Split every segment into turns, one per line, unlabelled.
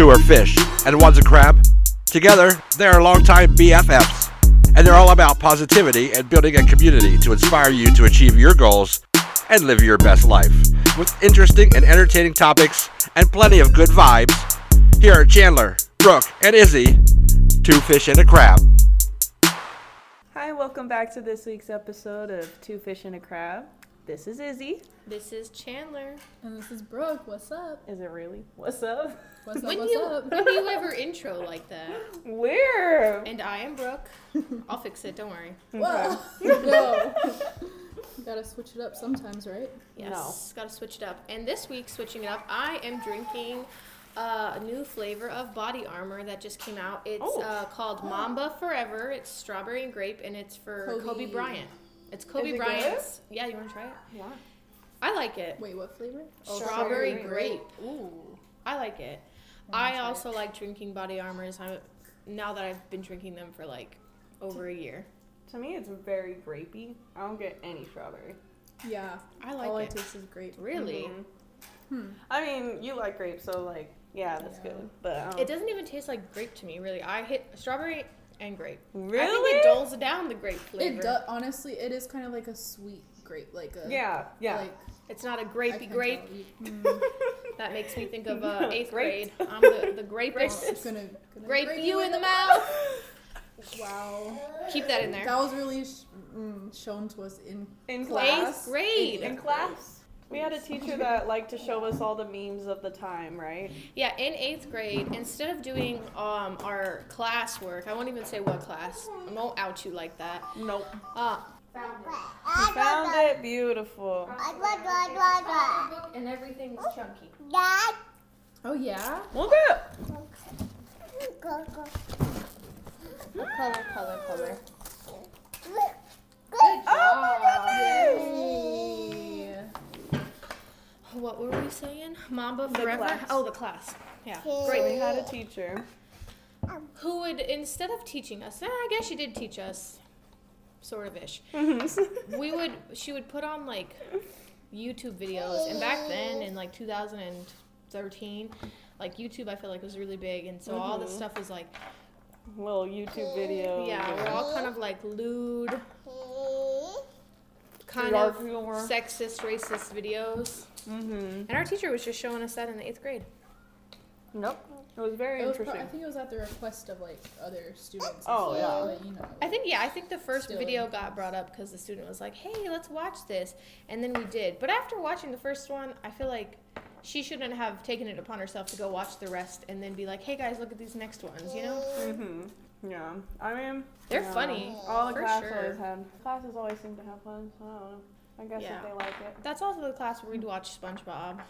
two are fish and one's a crab. Together, they are longtime BFFs, and they're all about positivity and building a community to inspire you to achieve your goals and live your best life. With interesting and entertaining topics and plenty of good vibes, here are Chandler, Brooke, and Izzy, two fish and a crab.
Hi, welcome back to this week's episode of Two Fish and a Crab. This is Izzy.
This is Chandler.
And this is Brooke. What's up?
Is it really? What's up?
What's up?
When
what's
you
up?
when do you ever intro like that?
Where?
And I am Brooke. I'll fix it. Don't worry.
Whoa. no. You gotta switch it up sometimes, right?
Yes, gotta switch it up. And this week, switching it up, I am drinking uh, a new flavor of body armor that just came out. It's
Oh.
uh, called Mamba Forever. It's strawberry and grape, and it's for Kobe,
Kobe.
Bryant. It's Kobe
it
Bryant's. Yeah, you want to try it?
Yeah.
I like it.
Wait, what flavor?
strawberry
strawberry
grape.
Ooh.
I like it. I also like drinking body armors. I now that I've been drinking them for like over a year.
To me, it's very grapey. I don't get any strawberry.
Yeah.
I like
All I
it.
taste is grape.
Really?
Mhm.
Hmm.
I mean, you like grape, so like, yeah, that's
Yeah.
good. But um,
It doesn't even taste like grape to me, really. I hit strawberry and grape. I think
Really?
it dulls down the grape flavor.
It does. Honestly, it is kind of like a sweet grape, like a
Yeah, yeah.
Like
It's not a grapey grape.
tell.
That makes me think of uh, eighth grade.
Grape.
I'm the, the
Mm,
grapist.
it's gonna, gonna
Grape you in the mouth.
Wow.
Keep that in there.
That was really sh- mm, shown to us in
in class.
Eighth
class.
grade.
In class. We had a teacher that liked to show us all the memes of the time, right?
Yeah, in eighth grade, instead of doing um, our classwork, I won't even say what class. I won't out you like that.
Nope.
Uh,
We found it beautiful.
and everything's chunky. Yeah.
Oh yeah.
Look at
Color, color, color.
Oh, Yay.
What were we saying? Mamba
The
forever.
class.
Oh, the class. Yeah.
So we had a teacher.
Um, Who would instead of teaching us? Eh, I guess she did teach us, sort of ish. Mm-hmm. we would. She would put on like YouTube videos, and back then in like 2013, like YouTube, I feel like was really big, and so all this
mm-hmm.
stuff was like,
Little YouTube video.
yeah, we're all kind of like lewd, kind
Dark
of
humor.
sexist, racist videos,
Mm-hmm.
and our teacher was just showing us that in the eighth grade.
Nope. It was very
It was pro-
interesting.
I think it was at the request of like other students.
Oh,
stuff,
yeah.
But, you know.
I think yeah, I think the first video got brought up because the student was like, "Hey, let's watch this," and then we did. But after watching the first one, I feel like she shouldn't have taken it upon herself to go watch the rest and then be like, "Hey guys, look at these next ones," you know?
Mm-hmm. Yeah. I mean,
They're
yeah.
funny,
All the
for
class
sure.
always had. Classes always seem to have fun. So I don't know. I guess
Yeah.
if they like it.
That's also the class where we'd watch SpongeBob.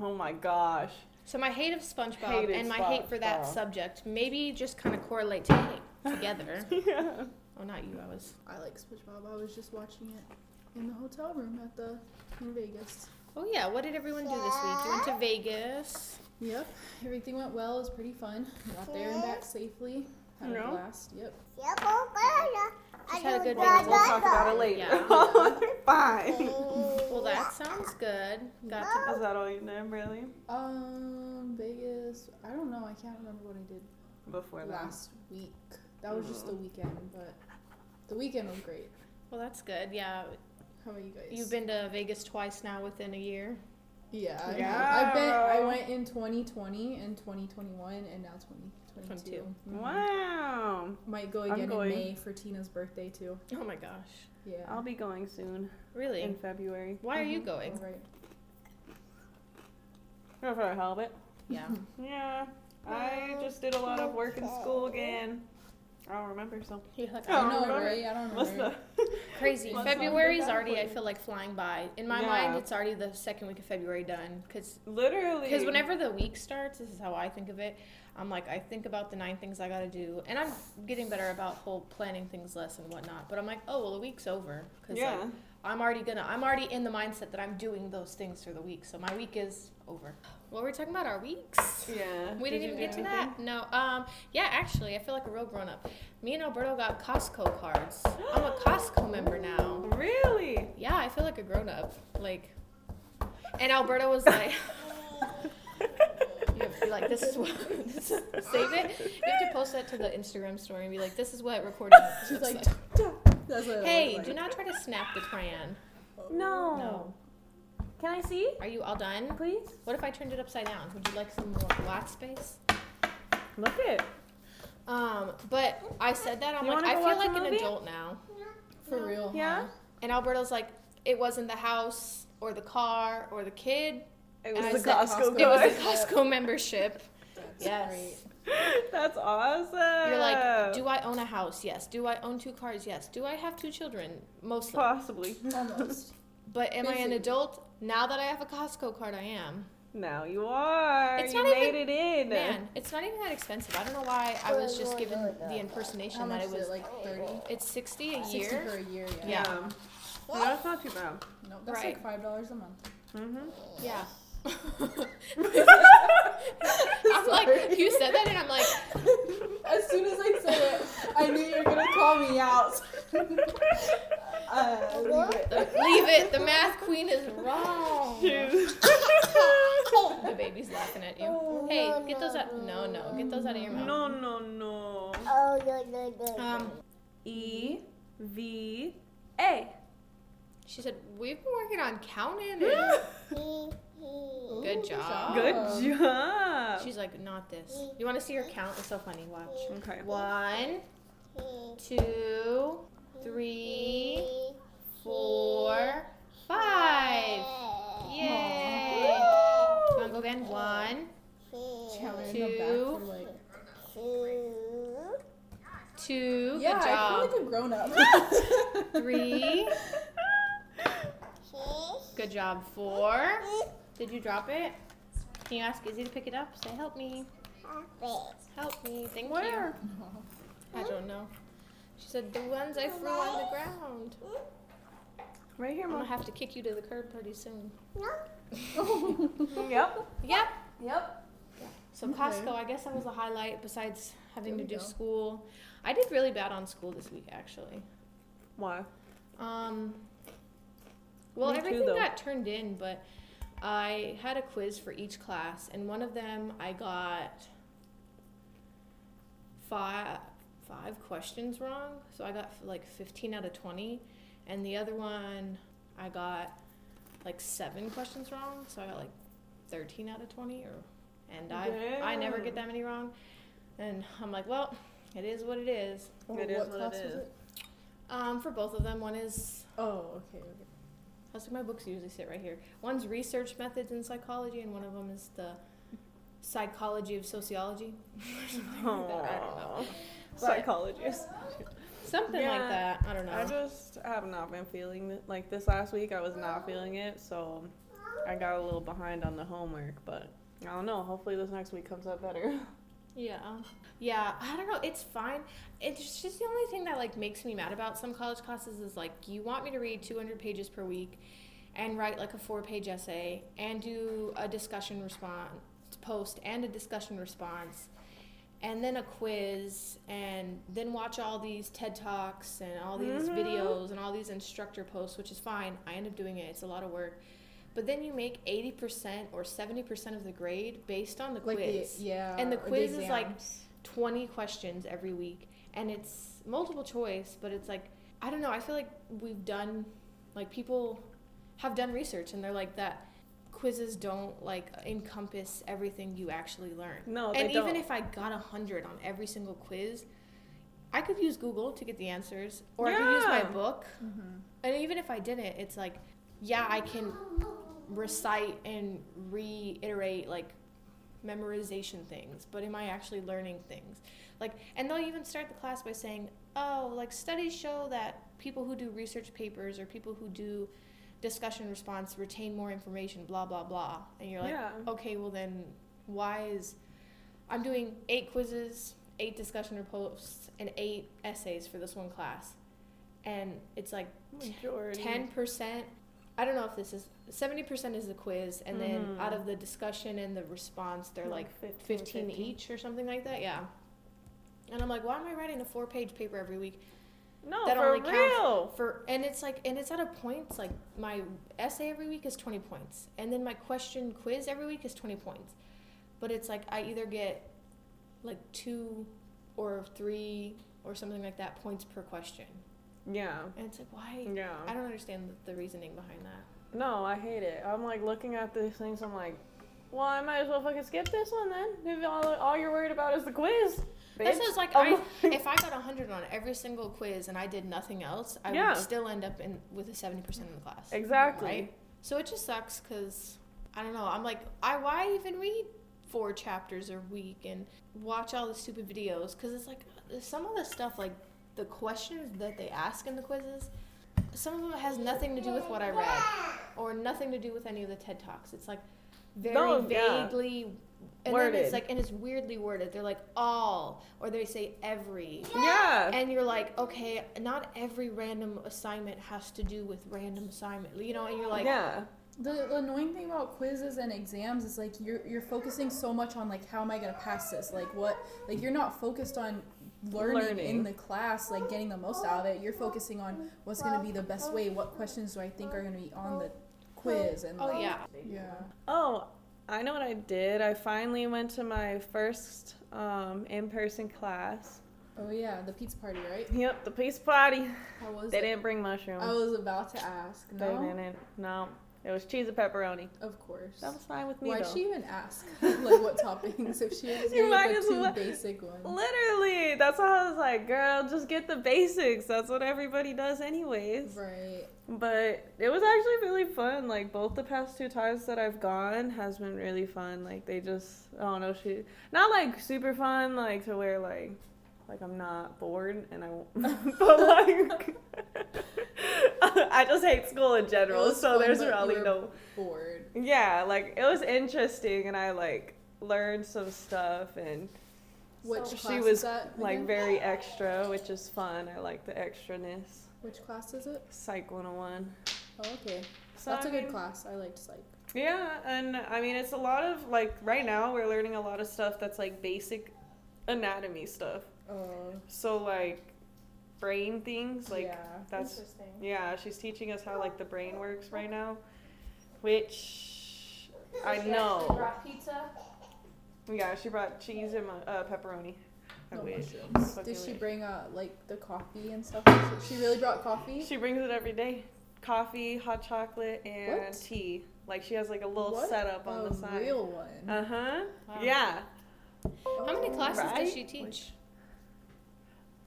Oh my gosh.
So my hate of SpongeBob
Hated
and my hate for that
SpongeBob.
subject maybe just kind of correlate to hate together.
yeah.
oh, not you. I was.
I like SpongeBob. I was just watching it in the hotel room at the in Vegas.
Oh yeah. What did everyone do this week? You went to Vegas.
Yep, everything went well. It was pretty fun. Got there and back safely. Had
No.
a blast. Yep.
Oh, Just had a good day.
We'll talk about it later.
Yeah.
Fine.
Well, that sounds good. Got to
Is that all you did, really?
Um, Vegas. I don't know. I can't remember what I did
Before that.
last week. That was just the weekend, but the weekend was great.
Well, that's good. Yeah,
How about you guys?
you've been to Vegas twice now within a year.
Yeah, I
Yeah.
I've been. I went in 2020 and 2021, and now 2022.
22.
Mhm.
Wow.
Might go
I'm
again in
going.
May for Tina's birthday too.
Oh my gosh.
Yeah.
I'll be going soon
Really?
in February.
Why are you
All
going?
right.
Go for a helmet.
Yeah.
Yeah. I just did a lot of work in school again. I don't remember so.
You're like,
Oh,
I
I'm
know,
remember.
right? I don't
What's the
crazy.
What's on
February's already, I feel like, flying by. In my
Yeah.
mind, it's already the second week of February done. Because
literally?
Because whenever the week starts, this is how I think of it. I'm like, I think about the nine things I gotta do, and I'm getting better about whole planning things less and whatnot. But I'm like, oh well, the week's over because
Yeah.
like, I'm already gonna, I'm already in the mindset that I'm doing those things for the week, so my week is over. What were we talking about? Our weeks.
yeah.
We
Did
didn't even
do
get to that. No. Um. Yeah. Actually, I feel like a real grown up. Me and Alberto got Costco cards. I'm a Costco member now.
Really?
Yeah, I feel like a grown up. Like, and Alberto was like, You have to be like, this is what. This is, save it. You have to post that to the Instagram story and be like, this is what recording.
She's like,
like.
that's what
hey, do
like.
not try to snap the crayon.
No.
No.
Can I see,
Are you all done?
please?
What if I turned it upside down? Would you like some more flat space?
Look it.
Um, but I said that I'm
You
like, I feel like an
movie?
adult now.
For real.
Yeah?
Huh?
And Alberto's like, it wasn't the house or the car or the kid.
It
And
was the
said
Costco
It was
card.
a Costco membership.
That's
Yes.
great.
That's awesome.
You're like, do I own a house? Yes. Do I own two cars? Yes. Do I have two children? Mostly.
Possibly.
Almost.
But am I an adult? Now that I have a Costco card, I am.
Now you are.
It's
you
not
made
even-
it in.
Man, it's not even that expensive. I don't know why I was just given the impersonation
How
that
much
it
is
was.
it? Like 30?
It's 60 a
60
year.
for a year, yeah.
Yeah.
No, that's not too bad.
No, that's
Right.
like $5 a month.
Mm-hmm.
Yeah. I'm like, you said that, and I'm like,
As soon as I said it, I knew you were going to call me out. uh, leave it.
leave it. The math queen is wrong. The baby's laughing at you. Hey, get those out. No, no, get those out of your mouth.
No, no, no.
Um,
E V A.
she said we've been working on counting. And good job.
Good job.
She's like, not this. You want to see her count? It's so funny. Watch.
Okay.
One, two, three, four, five. Yay! You want to go again? One,
Yeah, we're in the back
Two.
for, like- Yeah,
Good
I
job.
feel like a grown up.
Three. Good job. Four. Did you drop it? Can you ask Izzy to pick it up? Say, help me. Help me. Thank
Where?
you. I don't know. She said, the ones I threw on the ground.
Right here, Mom.
I'm going to have to kick you to the curb pretty soon.
Yep.
Yep.
Yep.
So
Okay.
Costco, I guess that was a highlight besides having
There
to
we
do
go.
school. I did really bad on school this week, actually.
Why?
Um, well,
Me too,
everything
though.
got turned in, but I had a quiz for each class, and one of them I got five five questions wrong, so I got like fifteen out of twenty, and the other one I got like seven questions wrong, so I got like thirteen out of twenty, or and I I never get that many wrong, and I'm like, well, it is what it is.
It is
what
what
class
it
was it?
Um, for both of them, one is
Oh, okay, okay.
That's like my books usually sit right here. One's research methods in psychology, and one of them is the psychology of sociology. Something like that. I don't know. But- Something
Yeah,
like that. I don't know.
I just have not been feeling it. Like this last week, I was not feeling it, so I got a little behind on the homework. But I don't know. Hopefully, this next week comes out better.
yeah. Yeah, I don't know. It's fine. It's just the only thing that like makes me mad about some college classes is like you want me to read 200 pages per week and write like a four-page essay and do a discussion response post and a discussion response and then a quiz and then watch all these TED Talks and all these
Mhm.
videos and all these instructor posts, which is fine. I end up doing it. It's a lot of work. But then you make 80% or 70% of the grade based on the
Like
quiz.
the, yeah.
And the
or
quiz is like 20 questions every week and it's multiple choice, but it's like I don't know, I feel like we've done like people have done research and they're like that quizzes don't like encompass everything you actually learn.
No,
and
they
even
don't.
if I got a hundred on every single quiz, I could use Google to get the answers, or I could use my
Yeah.
book.
Mhm.
And even if I didn't, it's like, yeah, I can recite and reiterate like memorization things, but am I actually learning things? Like, and they'll even start the class by saying, oh, like studies show that people who do research papers or people who do discussion response retain more information, blah, blah, blah. And you're like,
yeah.
okay, well then why is I'm doing eight quizzes, eight discussion posts, and eight essays for this one class. And it's like
Majority.
ten percent I don't know if this is seventy percent is the quiz and then
Mhm.
out of the discussion and the response they're like
15,
15 each or something like that, yeah. And I'm like, why am I writing a four page paper every week?
No,
that
for
only counts
real.
For and it's like and it's out of points, like my essay every week is twenty points. And then my question quiz every week is twenty points. but it's like I either get like two or three or something like that points per question,
Yeah.
and it's like why?
Yeah.
I don't understand the, the reasoning behind that.
No, I hate it. I'm like looking at these things. I'm like, well, I might as well fucking skip this one then. If all, all you're worried about is the quiz.
This is like
I'm
if I got hundred on every single quiz and I did nothing else, I
Yeah.
would still end up in with a seventy percent in the class.
exactly.
Right? So it just sucks because I don't know. I'm like, I why even read four chapters a week and watch all the stupid videos? Because it's like some of the stuff, like the questions that they ask in the quizzes, some of them has nothing to do with what I read or nothing to do with any of the TED talks. It's like very
No, yeah.
vaguely. And then
Worded.
it's like, and it's weirdly worded. They're like all, or they say every,
Yeah.
and you're like, okay, not every random assignment has to do with random assignment, you know. And you're like,
yeah.
The, the annoying thing about quizzes and exams is like you're you're focusing so much on like how am I gonna pass this? Like what like you're not focused on learning,
Learning.
in the class, like getting the most out of it. You're focusing on what's gonna be the best way, what questions do I think are gonna be on the quiz and
oh
like,
yeah,
yeah.
Oh, I know what I did. I finally went to my first um, in-person class.
Oh yeah, the pizza party, right?
Yep, the pizza party.
How was
They
it?
didn't bring mushrooms.
I was about to ask.
They didn't. No, it was cheese and pepperoni.
of course.
That was fine with me
Why'd
though.
she even ask? like what toppings? If she was
You
like the two
well-
basic ones.
Literally, that's why I was like, girl, just get the basics. That's what everybody does, anyways.
Right.
But it was actually really fun. Like both the past two times that I've gone has been really fun. Like they just, I don't know, she not like super fun, like to where like, like I'm not bored and I, won't- but like, I just hate school in general. So
fun,
there's really no.
Bored.
Yeah, like it was interesting and I like learned some stuff and
Which
So-
she was like very extra, which is fun. I like the extraness.
Which class is it?
Psych 101.
Oh, okay.
So,
That's
I
a good
mean-
class. I liked psych.
Yeah, and I mean it's a lot of like right now we're learning a lot of stuff that's like basic anatomy stuff.
Oh,
So like brain things like
yeah.
that's
interesting.
yeah, she's teaching us how like the brain works right now, which I know.
Brought pizza.
Yeah, she brought cheese and uh, pepperoni. I
No
wish.
mushrooms.
Fucking
Did she
wish.
bring uh like the coffee and stuff? She really brought coffee.
She brings it every day. Coffee, hot chocolate, and
What?
tea. Like she has like a little
What?
setup on
a
the side.
real one.
Uh huh.
Wow.
Yeah.
How many
Oh,
classes
right?
does she teach?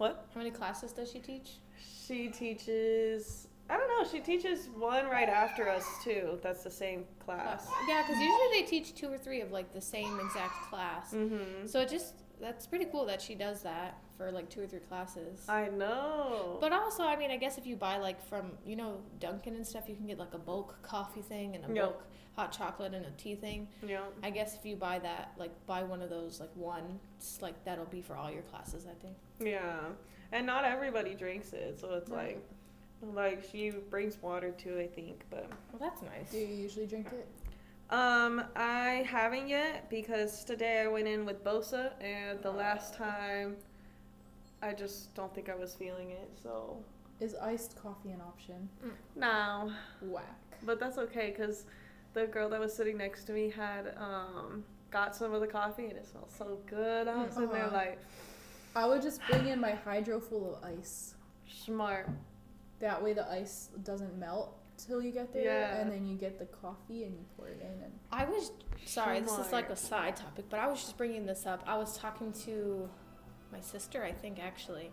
What?
How many classes does she teach?
She teaches. I don't know. She teaches one right after us too. That's the same class.
Yeah, because usually they teach two or three of like the same exact class.
Mm-hmm.
So it just that's pretty cool that she does that for like two or three classes.
I know.
But also, I mean, I guess if you buy like from you know Dunkin' and stuff, you can get like a bulk coffee thing and a
Yep.
bulk hot chocolate and a tea thing.
yeah.
I guess if you buy that, like buy one of those, like one, it's like that'll be for all your classes. I think.
Yeah. And not everybody drinks it, so it's
Right.
like, like she brings water too, I think. But
Well, that's nice.
Do you usually drink it?
um, I haven't yet because today I went in with Bosa, and the last time, I just don't think I was feeling it. So
Is iced coffee an option?
no.
Whack.
But that's okay because the girl that was sitting next to me had um, got some of the coffee and it smelled so good. I was sitting there
Uh-huh.
like,
I would just bring in my hydro full of ice.
smart.
That way the ice doesn't melt till you get there,
Yeah.
and then you get the coffee and you pour it in. And
I was sorry, this is like a side topic, but I was just bringing this up. I was talking to my sister, I think actually,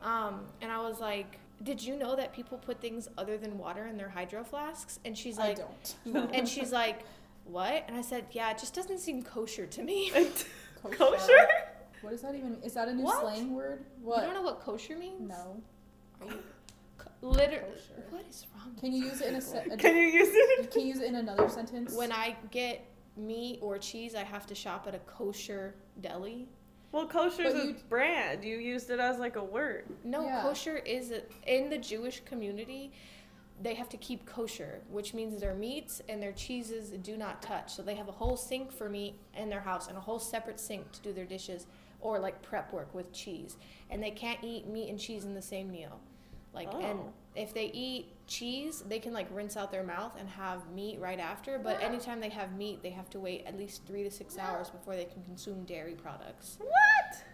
um, and I was like, "Did you know that people put things other than water in their hydro flasks?" And she's like I
don't.
and she's like, "What?" And I said, "Yeah, it just doesn't seem kosher to me."
Kosher?
What does that even? Is that a new
What?
slang word?
You
What?
don't know what kosher means?
No.
Literally,
Kosher.
what is wrong?
Can you use it in a, se- a
Can you use it?
Can you use it in another sentence?
When I get meat or cheese, I have to shop at a kosher deli.
Well, kosher is a
you-
brand. You used it as like a word.
No,
Yeah.
kosher is a, in the Jewish community. They have to keep kosher, which means their meats and their cheeses do not touch. So they have a whole sink for meat in their house and a whole separate sink to do their dishes or like prep work with cheese. And they can't eat meat and cheese in the same meal. Like and
Oh.
if they eat cheese, they can like rinse out their mouth and have meat right after. But anytime they have meat, they have to wait at least three to six hours before they can consume dairy products.
What?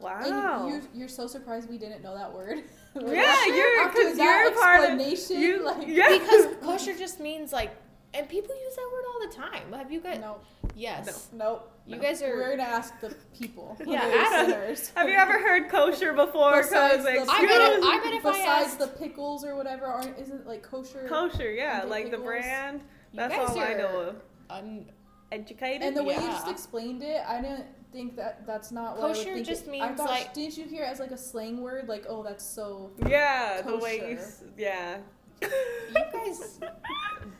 Wow.
And you're, you're so surprised we didn't know that word. Like,
yeah, you're
after
because
that
you're part of
explanation,
you.
like-
yeah.
Because kosher just means like, and people use that word all the time. Have you guys?
Nope.
Yes.
Nope.
You
No.
guys are.
We're gonna ask the people.
Yeah,
the
ask-
Have you ever heard kosher before?
Besides
Because
the-
I bet, if, I bet if I
Besides
asked,
the pickles or whatever, aren't isn't like kosher?
kosher, yeah,
and
like the brand. That's all I know of.
un-
Educated.
and the way you just explained it, I didn't think that that's not what I
Kosher
would
just
it, I
means,
thought,
like-
didn't you hear it as like a slang word? Like, oh, that's so.
yeah, the way you. Yeah.
You guys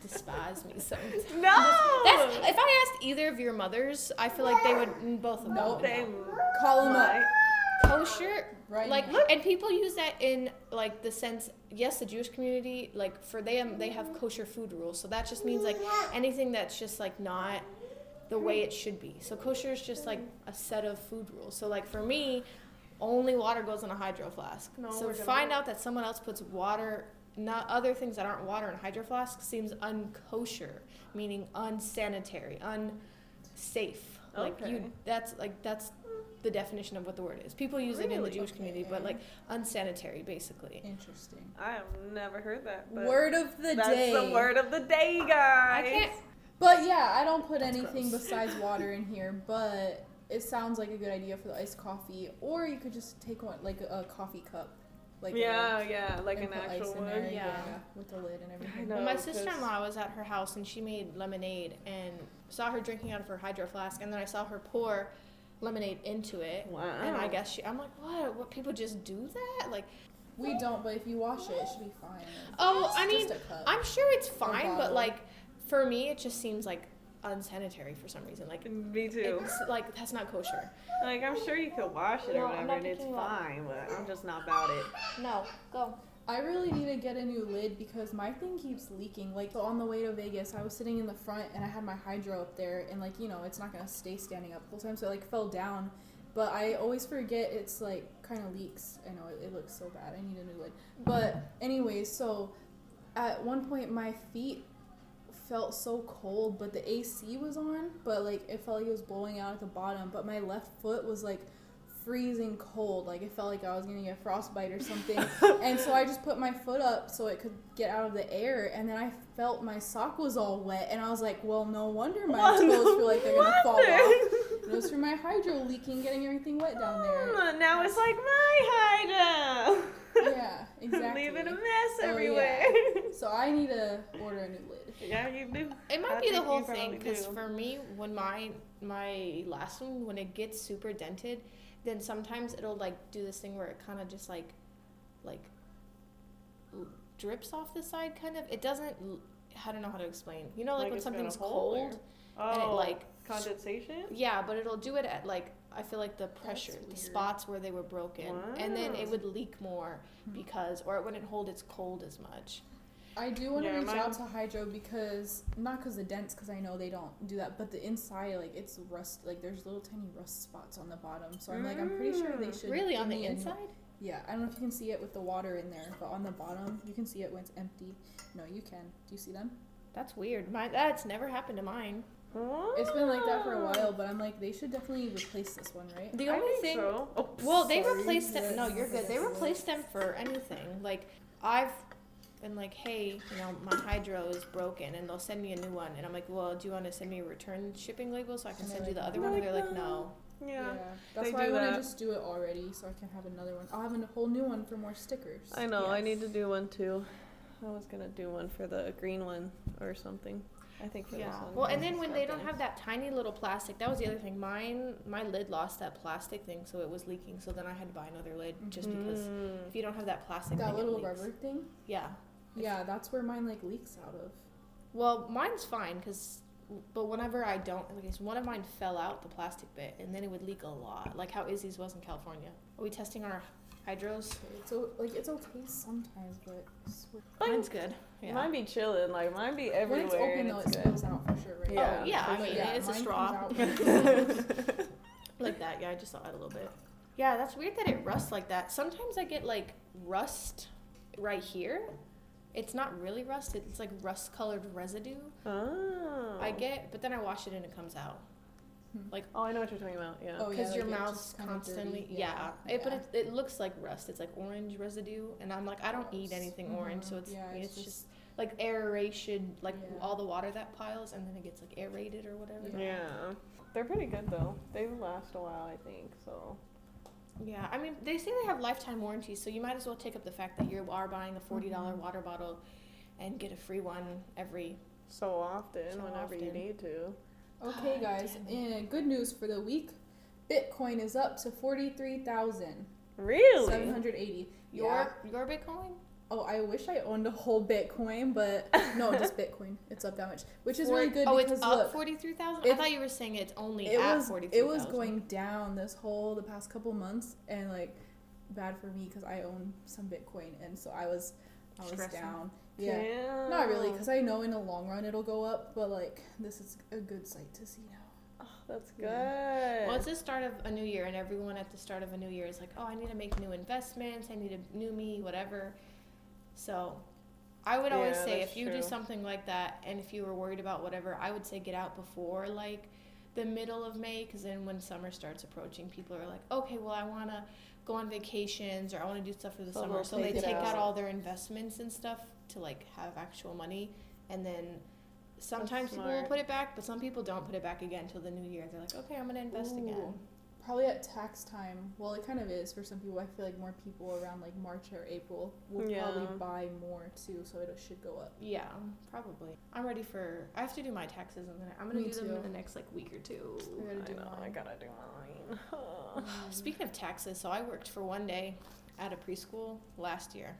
despise me sometimes.
No.
That's, if I asked either of your mothers, I feel like they would mm, both of them.
Nope.
would know.
They
Call them up.
Kosher,
right
like,
now.
and people use that in like the sense. Yes, the Jewish community, like for them, they have kosher food rules. So that just means like anything that's just like not the way it should be. So kosher is just like a set of food rules. So like for me, only water goes in a hydro flask.
No,
so
we're
to
gonna-
find out that someone else puts water, not other things that aren't water and hydro flask, seems unkosher, meaning unsanitary, unsafe. Okay. Like you, that's like that's the definition of what the word is. People use it in the
Really?
Jewish community, but like unsanitary, basically.
Interesting.
I have never heard that. But
Word of the
that's
day.
the word of the day, guys.
I can't.
But yeah, I don't put anything
gross.
besides water in here, but it sounds like a good idea for the iced coffee. Or you could just take one like a coffee cup. Like
yeah,
a,
yeah, like an actual one.
there,
Yeah.
with the lid and everything.
know.
Well, my sister-in-law was at her house and she made lemonade and saw her drinking out of her hydro flask, and then I saw her pour lemonade into it.
Wow.
And I guess she, I'm like, what? What people just do that? Like,
We don't, but if you wash it, it should be fine.
oh,
It's
I mean,
just a cup.
I'm sure it's fine, but like, for me, it just seems like unsanitary for some reason. Like,
Me too.
it's like that's not kosher.
Like I'm sure you could wash it
No,
or whatever, and it's
picking it up.
fine. But I'm just not about it.
No, go.
I really need to get a new lid because my thing keeps leaking. Like so on the way to Vegas, I was sitting in the front and I had my hydro up there, and like you know, it's not gonna stay standing up the whole time, so it like fell down. But I always forget it's like kind of leaks. I know it, it looks so bad. I need a new lid. But anyways, so at one point my feet felt so cold, but the AC was on, but like it felt like it was blowing out at the bottom. But my left foot was like freezing cold. Like it felt like I was gonna get frostbite or something. and so I just put my foot up so it could get out of the air, and then I felt my sock was all wet, and I was like, well, no wonder my
Well,
toes
no
feel like they're gonna fall off. And it was from my hydro leaking, getting everything wet down there.
Mm, now it's like my hydro.
Yeah, exactly.
Leaving a mess
Oh, yeah.
everywhere.
So I need to order a new lid.
Yeah, you do.
It might
I
be the whole thing because for me, when my my last one, when it gets super dented, then sometimes it'll like do this thing where it kind of just like, like, drips off the side. Kind of. It doesn't. I don't know how to explain. You know, like, when
it's got a
something's cold.
there.
and it,
Oh,
like,
condensation.
Yeah, but it'll do it at like I feel like the pressure, the spots where they were broken, and then it would leak more hmm. because, or it wouldn't hold its cold as much.
I do want to
Yeah,
reach
mine-
out to Hydro because not because the dents, because I know they don't do that, but the inside, like it's rust, like there's little tiny rust spots on the bottom. So I'm like, I'm pretty sure they
Mm.
should
Really, on the
me new-
inside?
yeah, I don't know if you can see it with the water in there, but on the bottom, you can see it when it's empty. No, you can. Do you see them?
That's weird. My that's never happened to mine.
It's been like that for a while, but I'm like, they should definitely replace this one, right?
The
I
only
think
thing
so. Oh,
Well, they
Sorry.
replaced them. No, you're good. They
Yeah.
replaced them for anything. Like I've been like, hey, you know, my hydro is broken, and they'll send me a new one, and I'm like, well, do you want to send me a return shipping label so I can
And
send
they're
you the other one? And they're like, no.
yeah.
That's
they
why I want to just do it already, so I can have another one. I'll have a whole new one for more stickers.
I know. I need to do one too. I was gonna do one for the green one or something. I think for
Yeah.
this one.
Well, and then when they don't have that tiny little plastic, that was the other thing. Mine, my lid lost that plastic thing, so it was leaking. So then I had to buy another lid just because
Mm.
if you don't have that plastic
That
thing, it
little
leaks.
rubber thing.
Yeah.
Yeah, that's where mine like leaks out of.
Well, mine's fine because, but whenever I don't, like it's- one of mine fell out the plastic bit, and then it would leak a lot, like how Izzy's was in California. Are we testing our hydros?
It's o- like it's okay sometimes, but it's-
Mine's good. Yeah.
Mine be chilling. Like mine be
when
everywhere.
it's open though, it
it's good.
spills out for sure, right?
Yeah.
oh yeah, I mean
sure.
it's a straw. like that. Yeah, I just saw it a little bit. Yeah, that's weird that it rusts like that. Sometimes I get like rust right here, it's not really rust. It's like rust colored residue.
Oh.
I get, but then I wash it and it comes out.
Like oh, I know what you're talking about. Yeah.
Oh, yeah,
because your
like,
mouth's constantly yeah,
Yeah,
It, but it, it looks like rust it's like orange residue and i'm like i don't eat
Gross.
anything orange so it's
Yeah,
it's,
it's
just,
just-
like aeration like
Yeah.
all the water that piles and then it gets like aerated or whatever
Yeah.
Yeah. They're pretty good though. They last a while, I think. So.
Yeah i mean they say they have lifetime warranties so you might as well take up the fact that you are buying a $40
Mhm.
water bottle and get a free one every
So often,
So
whenever you need to.
Okay,
God
guys, and good news for the week Bitcoin is up to 43,780.
Really? Seven hundred eighty.
your your bitcoin
Oh, I wish I owned a whole Bitcoin, but no, just Bitcoin. It's up that much, which is really good
oh
because
it's up 43000 i thought you were saying it's only
it
at
was
43000
it was going down this whole the past couple months, and like bad for me because I own some Bitcoin, and so I was I was
Stressing.
down. Yeah,
Damn.
not really, because I know in the long run it'll go up, but like this is a good sight to see now.
Oh, that's good.
Yeah.
Well, it's the start of a new year, and everyone at the start of a new year is like, "Oh, I need to make new investments. I need a new me, whatever." So, I would always
Yeah,
say if you do something like that, and if you were worried about whatever, I would say get out before like the middle of May, because then when summer starts approaching, people are like, "Okay, well, I want to go on vacations or I want to do stuff for the summer."
they'll
So they
take it
take out
out.
all their investments and stuff to like have actual money, and then. Sometimes people will put it back, but some people don't put it back again until the new year. They're like, okay, I'm gonna invest again.
Probably at tax time. Well, it kind of is for some people. I feel like more people around like March or April will
Yeah.
probably buy more too, so it should go up.
Yeah, probably. I'm ready for. I have to do my taxes, and then I'm gonna
Me
do them in the next like week or two.
I gotta do
I know, I gotta do mine. Mm.
Speaking of taxes, so I worked for one day at a preschool last year,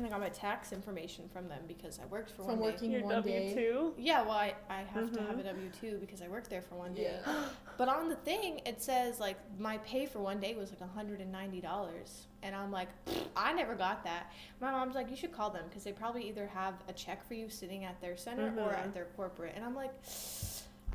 and I got my tax information from them because I worked for
From
one day.
working
Your
one
W
day.
two.
Yeah, well, I, I have to have a W two because I worked there for one day.
Yeah.
But on the thing, it says like my pay for one day was like hundred and ninety dollars, and I'm like, I never got that. My mom's like, you should call them because they probably either have a check for you sitting at their center or
Mhm.
at their corporate, and I'm like,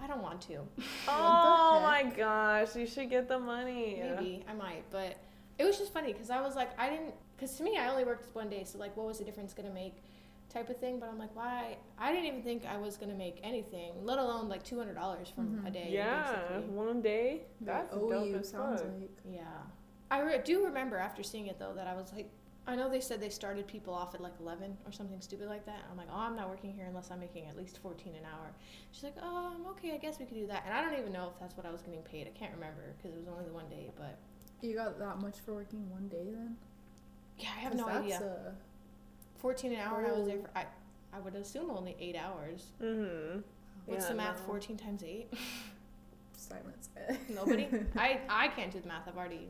I don't want to.
Oh my gosh, you should get the money.
Maybe I might, but it was just funny because I was like, I didn't, because to me, I only worked one day, so like, what was the difference gonna make? Type of thing, but I'm like, why? I didn't even think I was gonna make anything, let alone like two hundred dollars from
Mhm.
a day.
Yeah,
basically.
one day.
They
That's
owe
dope
you,
as
sounds
fuck.
like.
Yeah. I re- do remember after seeing it though that I was like, I know they said they started people off at like 11 or something stupid like that. I'm like, oh, I'm not working here unless I'm making at least 14 an hour. She's like, oh, um, okay, I guess we could do that. And I don't even know if that's what I was getting paid. I can't remember because it was only the one day. But
You got that much for working one day then?
Yeah, I have no
that's
idea.
A,
14 an hour. and I was there for I, I would assume only eight hours.
Mm-hmm.
What's
Yeah,
the math?
no.
14 times eight.
silence.
Nobody. I I can't do the math. I've already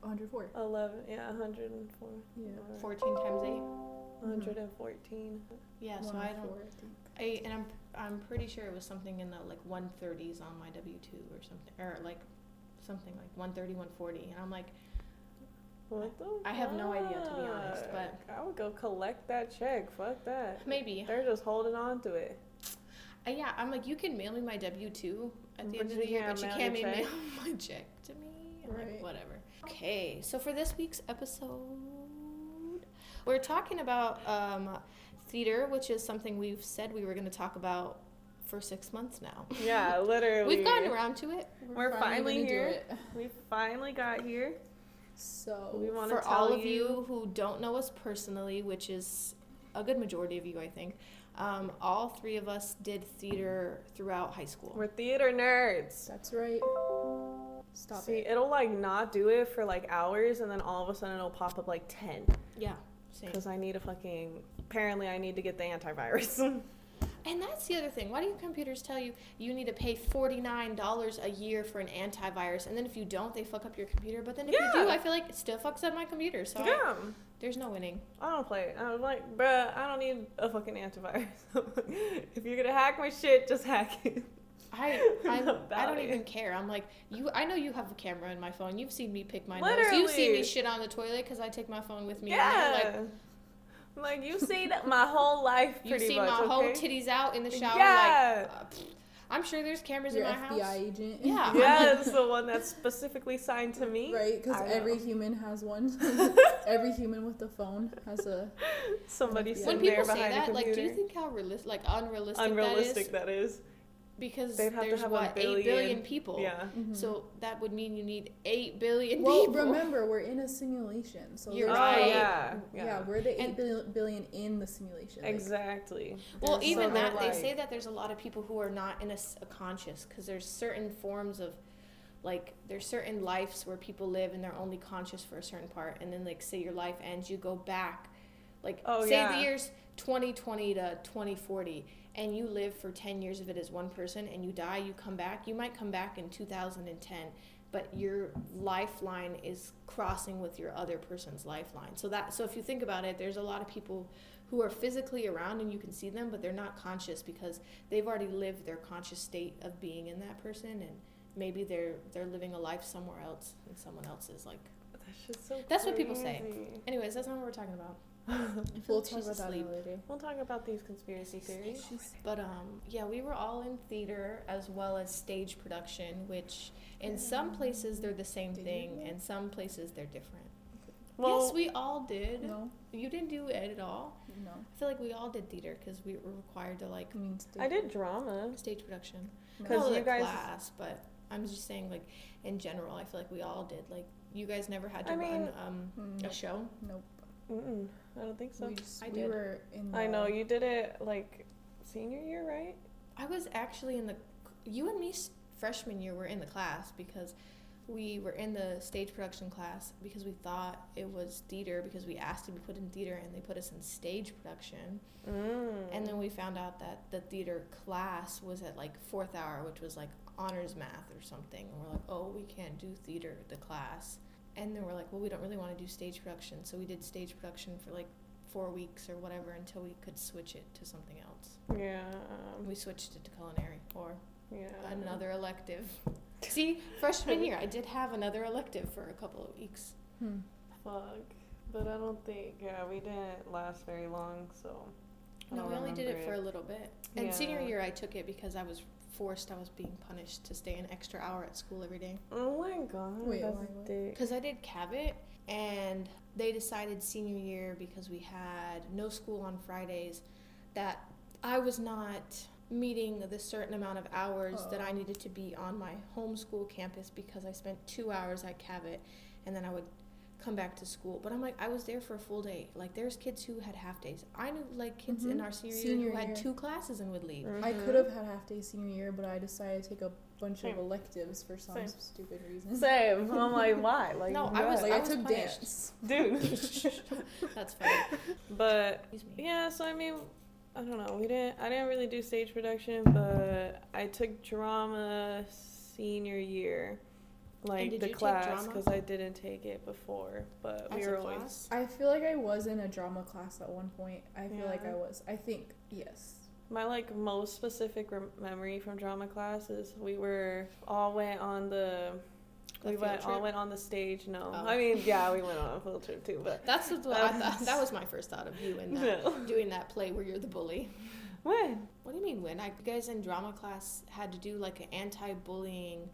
104.
11, yeah, 104.
Yeah.
14 times eight.
114.
Yeah. So I don't.
Think.
I and I'm I'm pretty sure it was something in the like 130s on my W two or something or like something like 130 140 and I'm like
What the
I have no idea, to be honest, but-
I would go collect that check. Fuck that.
maybe
They're just holding on to it.
uh, yeah I'm like you can mail me my W two at the
But
end of the year but you can't mail
check?
my check to me I'm like
Right.
whatever okay so for this week's episode we're talking about um, theater which is something we've said we were going to talk about for six months now
Yeah, literally.
we've gotten around to it
We're finally
gonna do
here. We finally got here.
So
We want to
for
tell
all of you who don't know us personally, which is a good majority of you, I think, um, all three of us did theater throughout high school.
We're theater nerds.
that's right. Stop
See,
it.
it'll like not do it for like hours, and then all of a sudden it'll pop up like ten.
yeah, same.
Because I need a fucking. Apparently, I need to get the antivirus.
And that's the other thing. Why do your computers tell you you need to pay forty nine dollars a year for an antivirus, and then if you don't, they fuck up your computer? But then if you do, I feel like it still fucks up my computer. So I-
yeah.
there's no winning.
I don't play it. I'm like, bruh, I don't need a fucking antivirus. if you're gonna hack my shit, just hack it.
I I'm, I don't even care. I'm like you. I know you have a camera in my phone. You've seen me pick my nose. You've seen me shit on the toilet because I take my phone with me.
Yeah.
Like
Like, you've seen my whole life
you
pretty
see
much.
my whole titties out in the shower.
Yeah.
Like uh, I'm sure there's cameras
Your
in my
FBI
house.
agent.
Yeah.
Yeah, it's the one that's specifically signed to me.
Right, because
I know.
every human has one. every human with a phone has a.
Somebody
When
When
sitting there
people say that, like, do you think how realistic, like unrealistic,
Unrealistic
that is?
that is.
Because
They'd have to
there's
have a
what eight
billion-
billion people.
Yeah.
Mhm.
So that would mean you need eight billion
well,
people.
remember we're in a simulation, so
You're
there's
Oh
right.
yeah.
Yeah.
Yeah.
we're the
And-
eight bil- billion in the simulation. like,
Exactly.
Well, even
so
that
they're
they say that there's a lot of people who are not in a conscious because there's certain forms of like there's certain lives where people live and they're only conscious for a certain part and then like say your life ends you go back like
Oh,
say
yeah.
the years 2020 to 2040 and you live for 10 years of it as one person and you die you come back you might come back in 2010 but your lifeline is crossing with your other person's lifeline. So that so if you think about it there's a lot of people who are physically around and you can see them but they're not conscious because they've already lived their conscious state of being in that person and maybe they're they're living a life somewhere else and someone else is like
That's just so
That's what people say. anyways that's not what we're talking about
We'll talk about that
asleep.
another day.
We'll talk about these conspiracy theories.
But um, yeah, we were all in theater as well as stage production, which in some places they're the same
Did
thing,
do
and some places they're different.
Well,
yes, we all did.
No,
You didn't do it at all.
no.
I feel like we all did theater because we were required to like
I mean,
I did drama.
stage production.
No.
'Cause
Not
you
like
guys-
class, but I'm just saying like in general. I feel like we all did. Like you guys never had to
I
run
mean-
um,
Mm,
a show.
Nope.
Mm-mm, I don't think so.
we just,
I
we
did.
were in.
I know you did it like senior year, right?
I was actually in the you and me freshman year were in the class because we were in the stage production class because we thought it was theater because we asked to be put in theater and they put us in stage production
Mm.
and then we found out that the theater class was at like fourth hour which was like honors math or something and we're like oh we can't do theater the class and then we're like well we don't really want to do stage production so we did stage production for like four weeks or whatever until we could switch it to something else
yeah, um,
we switched it to culinary or
yeah.
another elective. See, freshman year, I did have another elective for a couple of weeks.
Hmm.
Fuck, but I don't think. Yeah, we didn't last very long, so. I
No, we only did it
remember
for a little bit. And senior year, I took it because I was forced. I was being punished to stay an extra hour at school every day.
Oh my god.
Wait,
that's
why what?
dick.
Because I did Cabot, and they decided senior year because we had no school on Fridays that I was not meeting the certain amount of hours that I
Oh.
needed to be on my homeschool campus because I spent two hours at Cabot and then I would come back to school. But I'm like, I was there for a full day. Like, there's kids who had half days. I knew like kids in
Mhm.
our senior, year
Senior
who had
year.
two classes and would leave.
I
Mhm.
could have had half day senior year, but I decided to take a bunch
Same.
of electives for some
Same.
stupid reason.
Same. I'm like, why? Like,
No, I was-
Like
what?
I,
was
took
punished.
dance.
dude.
That's funny.
but
Excuse me.
yeah, so I mean, I don't know. We didn't. I didn't really do stage production, but I took drama senior year, like
did
the
you take
class,
drama?
because I didn't take it before. But we
As a
were always.
class?
I feel like I was in a drama class at one point. I feel like
Yeah.
I was. I think yes.
My like most specific rem- memory from drama class is we were all went on the.
A
we
field
went all
trip?
went on the stage. No,
Oh.
I mean yeah, we went on a field trip too. But
That's what I thought. That was my first thought of you and that,
no.
doing that play where you're the bully.
when
What do you mean when? I, you guys in drama class had to do like an anti-bullying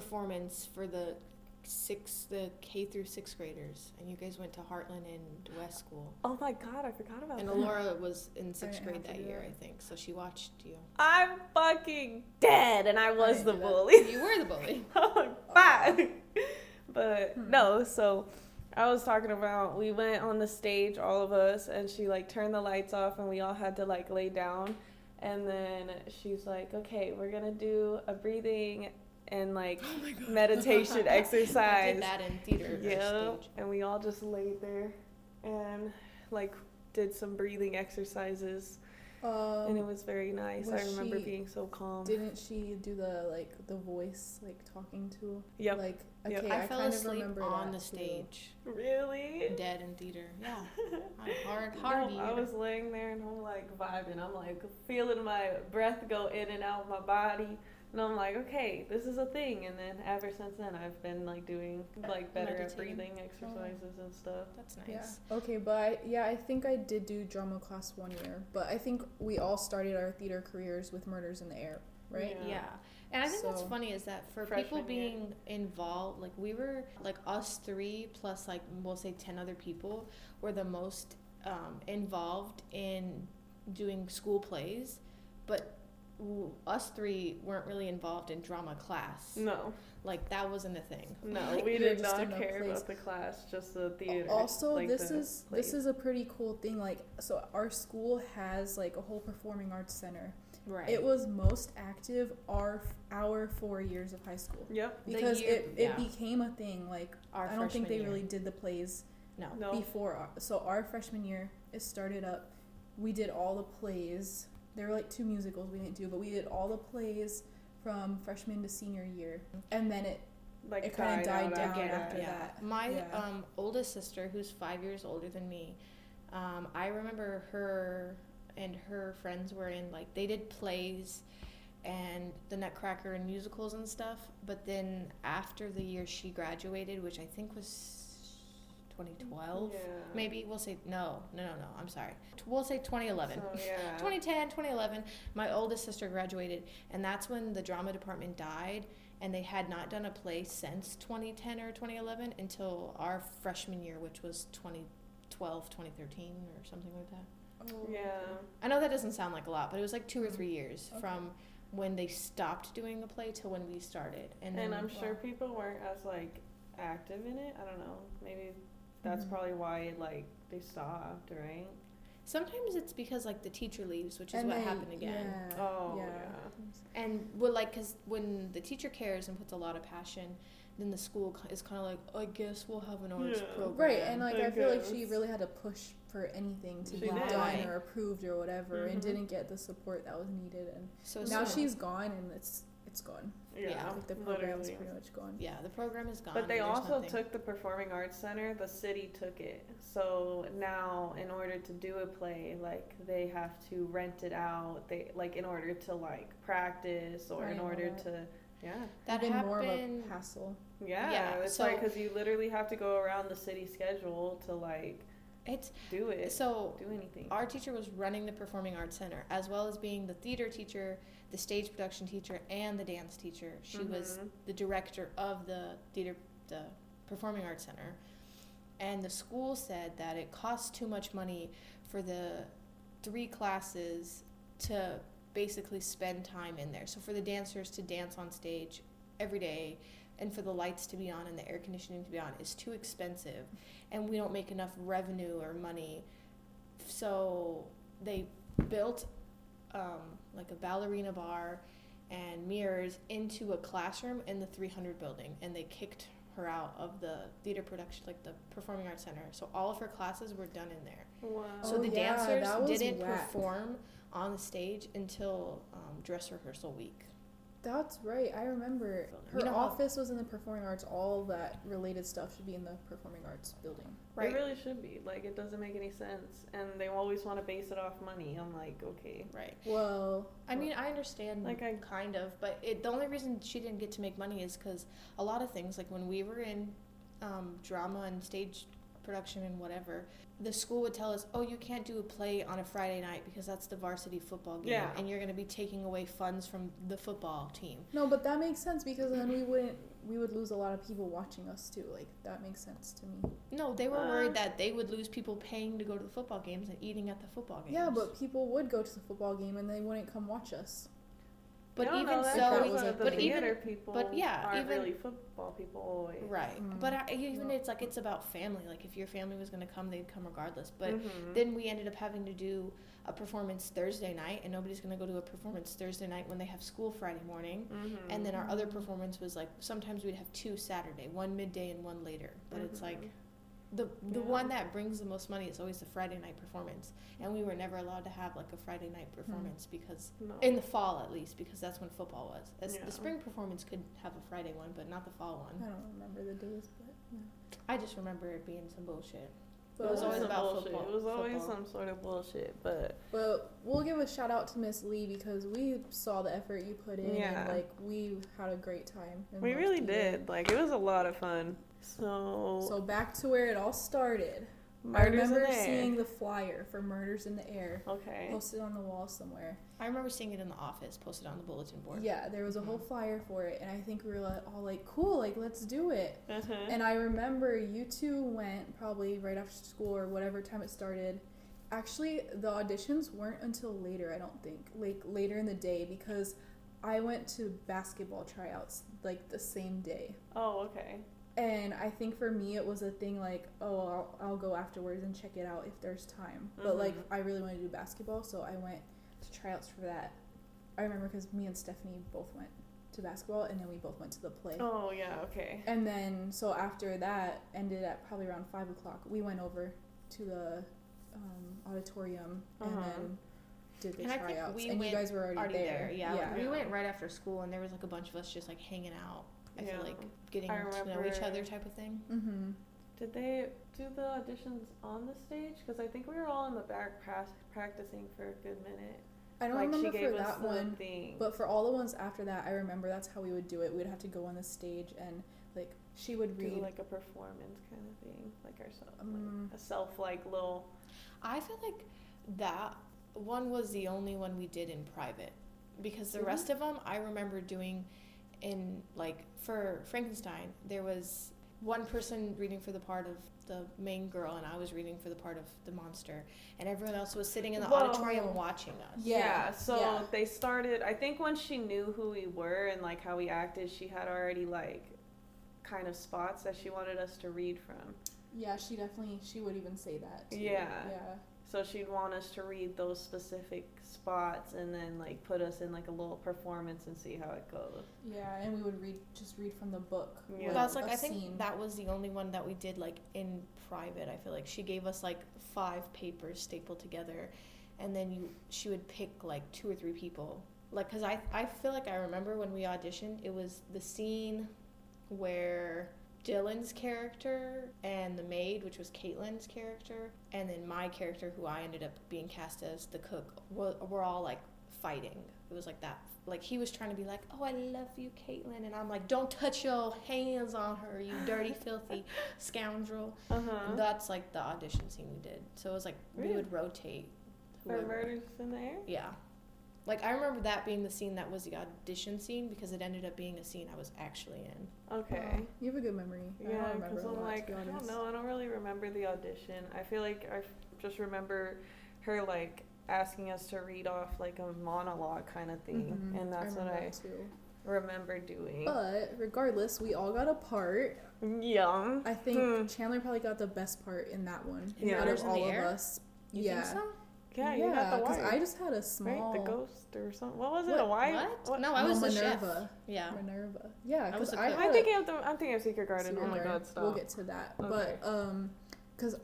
performance for the six, the K through sixth graders, and you guys went to Heartland and West School.
oh my god, I forgot about
And
that.
And Alora was in sixth grade that year,
that.
I think. So she watched you.
I'm fucking dead, and I was
didn't
the
do that.
bully.
You were the bully.
oh, bye. But
Hmm.
no, so I was talking about we went on the stage, all of us, and she like turned the lights off, and we all had to like lay down. And then she's like, "Okay, we're gonna do a breathing and like meditation
I
exercise."
did that in theater.
Yeah, and we all just laid there and like did some breathing exercises,
Um,
and it was very nice. I remember
she-
being so calm.
didn't she do the like the voice like talking to?
Yep.
Like
Yep.
I,
I,
fell
kind of
asleep
remember
on
that
the
too.
stage,
Really?
dead in theater. Yeah, I'm hard, hard.
No, I was laying there and I'm like vibing. I'm like feeling my breath go in and out of my body. And I'm like, okay, this is a thing. And then ever since then, I've been like doing like better at breathing exercises and stuff.
That's
Yeah.
nice.
Okay, but I, yeah, I think I did do drama class one year, but I think we all started our theater careers with Murders in the Air. right?
Yeah.
Yeah. And I think what's funny is that for people
Freshman year.
being involved, like we were, like us three plus like we'll say 10 other people were the most um, involved in doing school plays, but w- us three weren't really involved in drama class.
No,
Like that wasn't a thing.
no,
Like,
we
you're
did not care about the class, just the theater.
Also,
like
this
the
is
plays.
this is a pretty cool thing. Like, so our school has like a whole performing arts center.
right.
It was most active our our four years of high school
Yep.
Because
year-
it, it
yeah.
became a thing. Like,
Our
I don't think they
year.
really did the plays
no.
No.
before. Our, so our freshman year, it started up. We did all the plays. There were like two musicals we didn't do, but we did all the plays from freshman to senior year, and then it
Like
it kinda died
out
down
after
after
that.
that.
My
Yeah.
um, oldest sister, who's five years older than me, um, I remember her and her friends were in like they did plays and the Nutcracker and musicals and stuff. But then after the year she graduated, which I think was 2012,
Yeah.
maybe we'll say no, no, no, no. I'm sorry. We'll say 2011.
So, yeah.
2010, 2011, my oldest sister graduated, and that's when the drama department died, and they had not done a play since 2010 or 2011 until our freshman year, which was 2012, 2013, or something like that.
oh,
Yeah.
I know that doesn't sound like a lot, but it was like two or three mm. years
Okay.
from when they stopped doing a play till when we started. And
And,
then
I'm sure
wow.
people weren't as like active in it. I don't know. Maybe that's
Mhm.
probably why like they stopped, right?
sometimes it's because like the teacher leaves, which is
And
what
they-
happened again.
Yeah,
Oh,
yeah.
yeah.
And well, like, cause when the teacher cares and puts a lot of passion, then the school is kind of like, I guess we'll have an arts
Yeah.
program.
Right, and like
I
I feel like she really had to push for anything to
She
be
did.
done or approved or whatever, and
Mhm.
didn't get the support that was needed. And
so
now
so-
she's gone, and it's it's gone.
Yeah.
Yeah.
Like the program is
literally.
pretty much gone.
yeah, the program is gone.
But they also
nothing.
took the Performing Arts Center. The city took it. So now, in order to do a play, like they have to rent it out. They like in order to like practice or
I
in order
that.
to, yeah,
that
Even
happened.
more of a hassle.
yeah.
Yeah,
it's
so-
like because you literally have to go around the city schedule to like
it's
do it,
so
do anything.
our teacher was running the performing arts center as well as being the theater teacher, the stage production teacher, and the dance teacher. She was
Mhm.
the director of the theater, the performing arts center, and the school said that it costs too much money for the three classes to basically spend time in there. So for the dancers to dance on stage every day and for the lights to be on and the air conditioning to be on is too expensive and we don't make enough revenue or money. So they built um, like a ballerina bar and mirrors into a classroom in the 300 building and they kicked her out of the theater production like the performing arts center so all of her classes were done in there
wow.
so
Oh,
the
yeah,
dancers didn't
whack.
perform on the stage until um, dress rehearsal week
That's right. I remember her
You know how-
office was in the performing arts. All that related stuff should be in the performing arts building.
right
It really should be. Like it doesn't make any sense, and they always want to base it off money. I'm like, okay.
right
Well,
I mean, I understand,
Like, I-
kind of, but it, the only reason she didn't get to make money is because a lot of things, like when we were in um, drama and stage production and whatever, the school would tell us, "Oh, you can't do a play on a Friday night because that's the varsity football game,
Yeah.
and you're going to be taking away funds from the football team."
no, but that makes sense because then we wouldn't. We would lose a lot of people watching us too. Like that makes sense to me.
No, they were
Uh.
worried that they would lose people paying to go to the football games and eating at the football games.
Yeah, but people would go to the football game and they wouldn't come watch us.
But
I don't
even
know, that's
so,
that
because
was
the,
a
the
thing.
even-
people.
but yeah,
aren't
even-
really football people always.
right?
Mm.
But I, even it's like it's about family. Like if your family was going to come, they'd come regardless. But
Mhm.
then we ended up having to do a performance Thursday night, and nobody's going to go to a performance Thursday night when they have school Friday morning.
Mhm.
And then our other performance was like sometimes we'd have two Saturday, one midday and one later. But it's like
Mhm.
The the
Yeah.
one that brings the most money is always the Friday night performance, and we were never allowed to have like a Friday night hmm. performance because
no.
in the fall at least because that's when football was.
Yeah.
The spring performance could have a Friday one, but not the fall one.
I don't remember the days, but yeah.
I just remember it being some bullshit.
But,
It was always
some
about
bullshit.
football-
It was always
football.
some sort of bullshit, but
but we'll give a shout out to Miss Lee because we saw the effort you put in
Yeah.
and like we had a great time.
we really
being there.
did. Like it was a lot of fun. So,
So back to where it all started. I
Murders in
remember
the Air.
seeing the flyer for Murders in the Air
Okay.
posted on the wall somewhere.
I remember seeing it in the office, posted on the bulletin board.
Yeah, there was a whole flyer for it, and I think we were like, all like, cool, like let's do it.
Uh-huh.
And I remember you two went probably right after school or whatever time it started. Actually, the auditions weren't until later, I don't think. Like later in the day because I went to basketball tryouts like the same day.
oh, okay.
And I think for me it was a thing like, oh, I'll, I'll go afterwards and check it out if there's time. But like. I really wanted to do basketball, so I went to tryouts for that. I remember because me and Stephanie both went to basketball, and then we both went to the play.
Oh, yeah, okay.
And then, so after that ended at probably around five o'clock, we went over to the um, auditorium and
Uh-huh.
then did the
And I think
tryouts.
we
and
went
you guys were already,
Already there, yeah.
yeah.
Like, we went right after school, and there was like a bunch of us just like hanging out. I
Yeah.
feel like getting to know each other, type of thing.
mm-hmm.
Did they do the auditions on the stage? Because I think we were all in the back pra- practicing for a good minute.
I don't
like
remember
she gave
for
us
that one,
thing.
but for all the ones after that, I remember that's how we would do it. We'd have to go on the stage and like she would
do
read.
like a performance kind of thing, like ourselves,
Um,
like a self like little.
I feel like that one was the only one we did in private because the
Really?
rest of them I remember doing in like for Frankenstein there was one person reading for the part of the main girl and I was reading for the part of the monster and everyone else was sitting in the
Whoa.
auditorium watching us.
Yeah,
so
yeah.
they started. I think once she knew who we were and like how we acted, she had already like kind of spots that she wanted us to read from.
yeah, she definitely she would even say that. Too.
Yeah.
Yeah.
So she'd want us to read those specific spots and then like put us in like a little performance and see how it goes.
Yeah, and we would read just read from the book.
Yeah.
with
That's like I think
scene.
that was the only one that we did like in private. I feel like she gave us like five papers stapled together, and then you she would pick like two or three people. Like, cause I I feel like I remember when we auditioned, it was the scene where Dylan's character and the maid, which was Caitlin's character, and then my character, who I ended up being cast as the cook, were, were all like fighting. It was like that. Like he was trying to be like, "Oh, I love you, Caitlin," and I'm like, "Don't touch your hands on her, you dirty, filthy scoundrel."
Uh
And
huh.
that's like the audition scene we did. So it was like we would rotate.
For murders in the air.
Yeah. Like I remember that being the scene that was the audition scene because it ended up being a scene I was actually in.
Okay.
Wow, you have a good memory. I don't
Yeah,
remember
because
a
I'm
lot,
like,
to
I don't know. I don't really remember the audition. I feel like I f- just remember her like asking us to read off like a monologue kind of thing,
Mhm,
and that's what I
too.
remember doing.
But regardless, we all got a part.
Yeah.
I think
Hmm.
Chandler probably got the best part in that one.
Yeah.
Out of all of us.
You
yeah.
Think so?
Yeah, you got the wife.
I just had a small
right, the ghost or something. What was it?
What-
A wife?
What? No, I
No,
was the chef.
Minerva.
Yeah.
Minerva. Yeah,
I
because
was a
I,
cook.
had
I'm thinking of the. I'm thinking of Secret Garden.
Secret
oh my
Garden.
god, stop.
We'll get to that.
Okay.
But um, because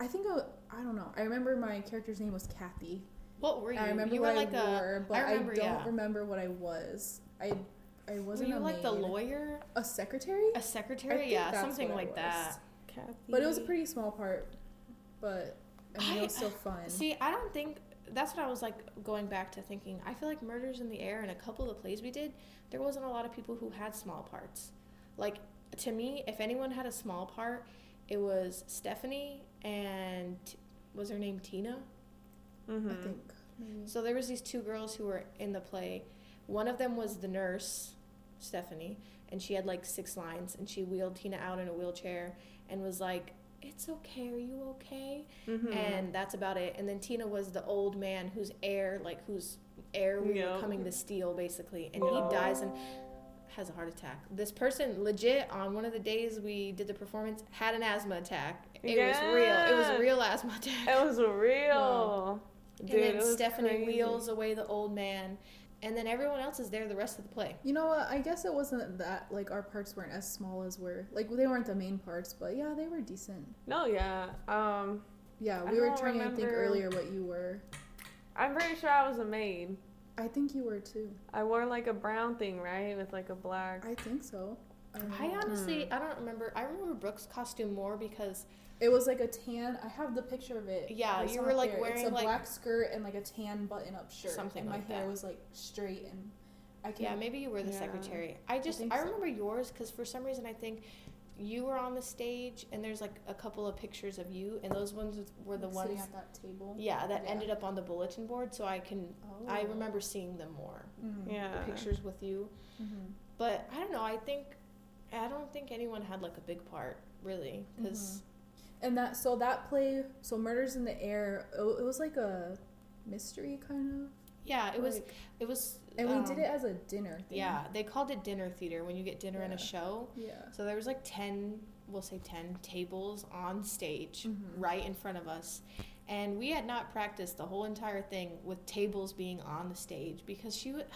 I think I, I don't know. I remember my character's name was Kathy.
What were you?
I remember
you
what
were like
I
a.
wore, but
I
I, don't
yeah.
remember what I was. I I wasn't Were
you
a
like the lawyer,
A secretary?
A secretary?
think
Yeah,
that's
something
what I
like
was.
that.
Kathy.
But it was a pretty small part. But I mean, it was still fun.
See, I don't think that's what I was like going back to thinking. I feel like Murders in the Air and a couple of the plays we did, there wasn't a lot of people who had small parts. Like to me, if anyone had a small part, it was Stephanie and was her name Tina?
Mhm.
I think. Maybe.
So there was these two girls who were in the play. One of them was the nurse, Stephanie, and she had like six lines and she wheeled Tina out in a wheelchair and was like, "It's okay. Are you okay?"
Mhm.
and that's about it. And then Tina was the old man whose heir, like whose heir we
Yeah.
were coming to steal, basically, and he dies and has a heart attack. This person, legit, on one of the days we did the performance, had an asthma attack. It was real. It was a real asthma attack.
It was real.
Wow.
Dude,
and then Stephanie
crazy.
wheels away the old man, and then everyone else is there the rest of the play.
You know what? I guess it wasn't that like our parts weren't as small as we're like they weren't the main parts, but yeah, they were decent.
No, yeah. Um,
Yeah, we were
don't
trying to think earlier what you were.
I'm pretty sure I was a maid.
I think you were too.
I wore like a brown thing, right, with like a black.
I think so. I,
I honestly. I don't remember. I remember Brooke's costume more because
It was like a tan. I have the picture of it.
Yeah,
It's
you were, like,
there.
wearing,
it's a
like-
black skirt and like a tan button-up shirt.
Something like that.
and my hair
that.
was like straight and I
Yeah, maybe you were the
Yeah.
secretary. I just
think
I,
so.
remember yours because for some reason I think you were on the stage, and there's like a couple of pictures of you, and those ones were the
Like, sitting
ones,
at that table.
yeah, that
Yeah.
ended up on the bulletin board. So I can, I
Oh.
remember seeing them more,
Mhm.
Yeah.
the pictures with you.
Mhm.
But I don't know. I think, I don't think anyone had like a big part really, because
And that so that play so Murders in the Air it, it was like a mystery kind of.
yeah, it was, it was,
and we
um,
did it as a dinner. Thing.
Yeah, they called it dinner theater when you get dinner in
Yeah.
a show.
Yeah.
So there was like 10, we'll say 10 tables on stage
Mhm.
right in front of us. And we had not practiced the whole entire thing with tables being on the stage because she would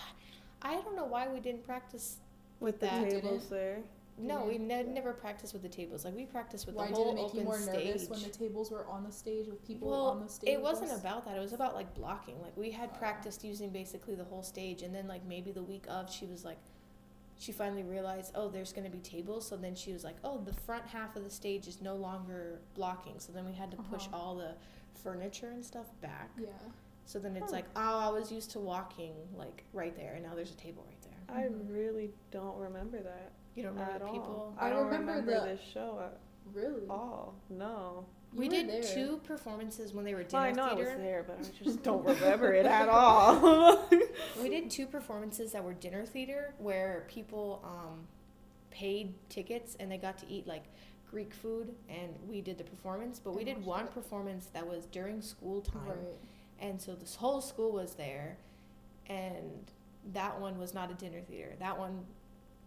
I don't know why we didn't practice
With the
that.
tables there.
No, we ne-
yeah.
never practiced with the tables. Like we practiced with
Why
the
did
whole
it make
open
you more
stage.
nervous when the tables were on the stage with people
well,
on the stage?
it wasn't
us?
about that. It was about like blocking. Like we had
Oh.
practiced using basically the whole stage, and then like maybe the week of, she was like, she finally realized, oh, there's gonna be tables. So then she was like, oh, the front half of the stage is no longer blocking. So then we had to push
Uh-huh.
all the furniture and stuff back.
Yeah.
So then it's
Huh.
like, oh, I was used to walking like right there, and now there's a table right there.
I
Mhm.
really don't remember that
You don't remember
at
the
all.
people?
I,
I
don't
remember
remember,
the-
this show at
Really?
all. No.
You
we did
there.
two performances when they were
Well,
dinner
I know I
theater.
was there, but I just don't remember it at all.
We did two performances that were dinner theater where people um, paid tickets and they got to eat like Greek food and we did the performance. But we did one
it.
performance that was during school time.
Right.
And so this whole school was there and that one was not a dinner theater. That one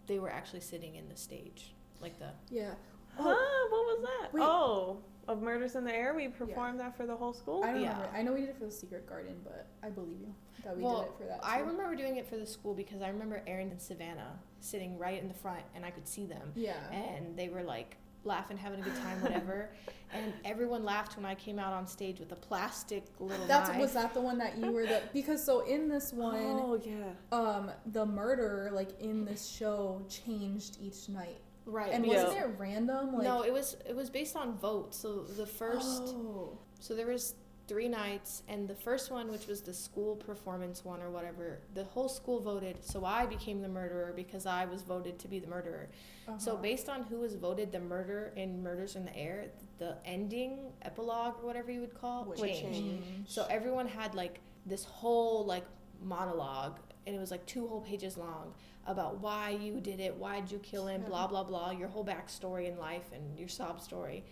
they were actually sitting in the stage. Like the
Yeah.
huh? Oh. What was that?
Wait.
Oh, of Murders in the Air. We performed that for the whole school.
I don't
Yeah.
remember. I know we did it for the Secret Garden, but I believe you that we
well,
did it for that.
I remember doing it for the school because I remember Aaron and Savannah sitting right in the front and I could see them.
Yeah.
and they were like laughing, having a good time, whatever. and everyone laughed when I came out on stage with a plastic little
That's
knife.
was that the one that you were the because so in this one
Oh yeah.
um the murderer like in this show changed each night
right?
and
Yeah.
wasn't it random like
no, it was it was based on votes. So the first,
oh.
so there was three nights, and the first one, which was the school performance one or whatever, the whole school voted. So I became the murderer because I was voted to be the murderer. So
Uh-huh.
based on who was voted the murder in Murders in the Air, the ending epilogue or whatever you would call
Would
Would
changed.
change.
So everyone had like this whole like monologue, and it was like two whole pages long about why you did it, why did you kill him, blah blah blah, your whole backstory in life and your sob story.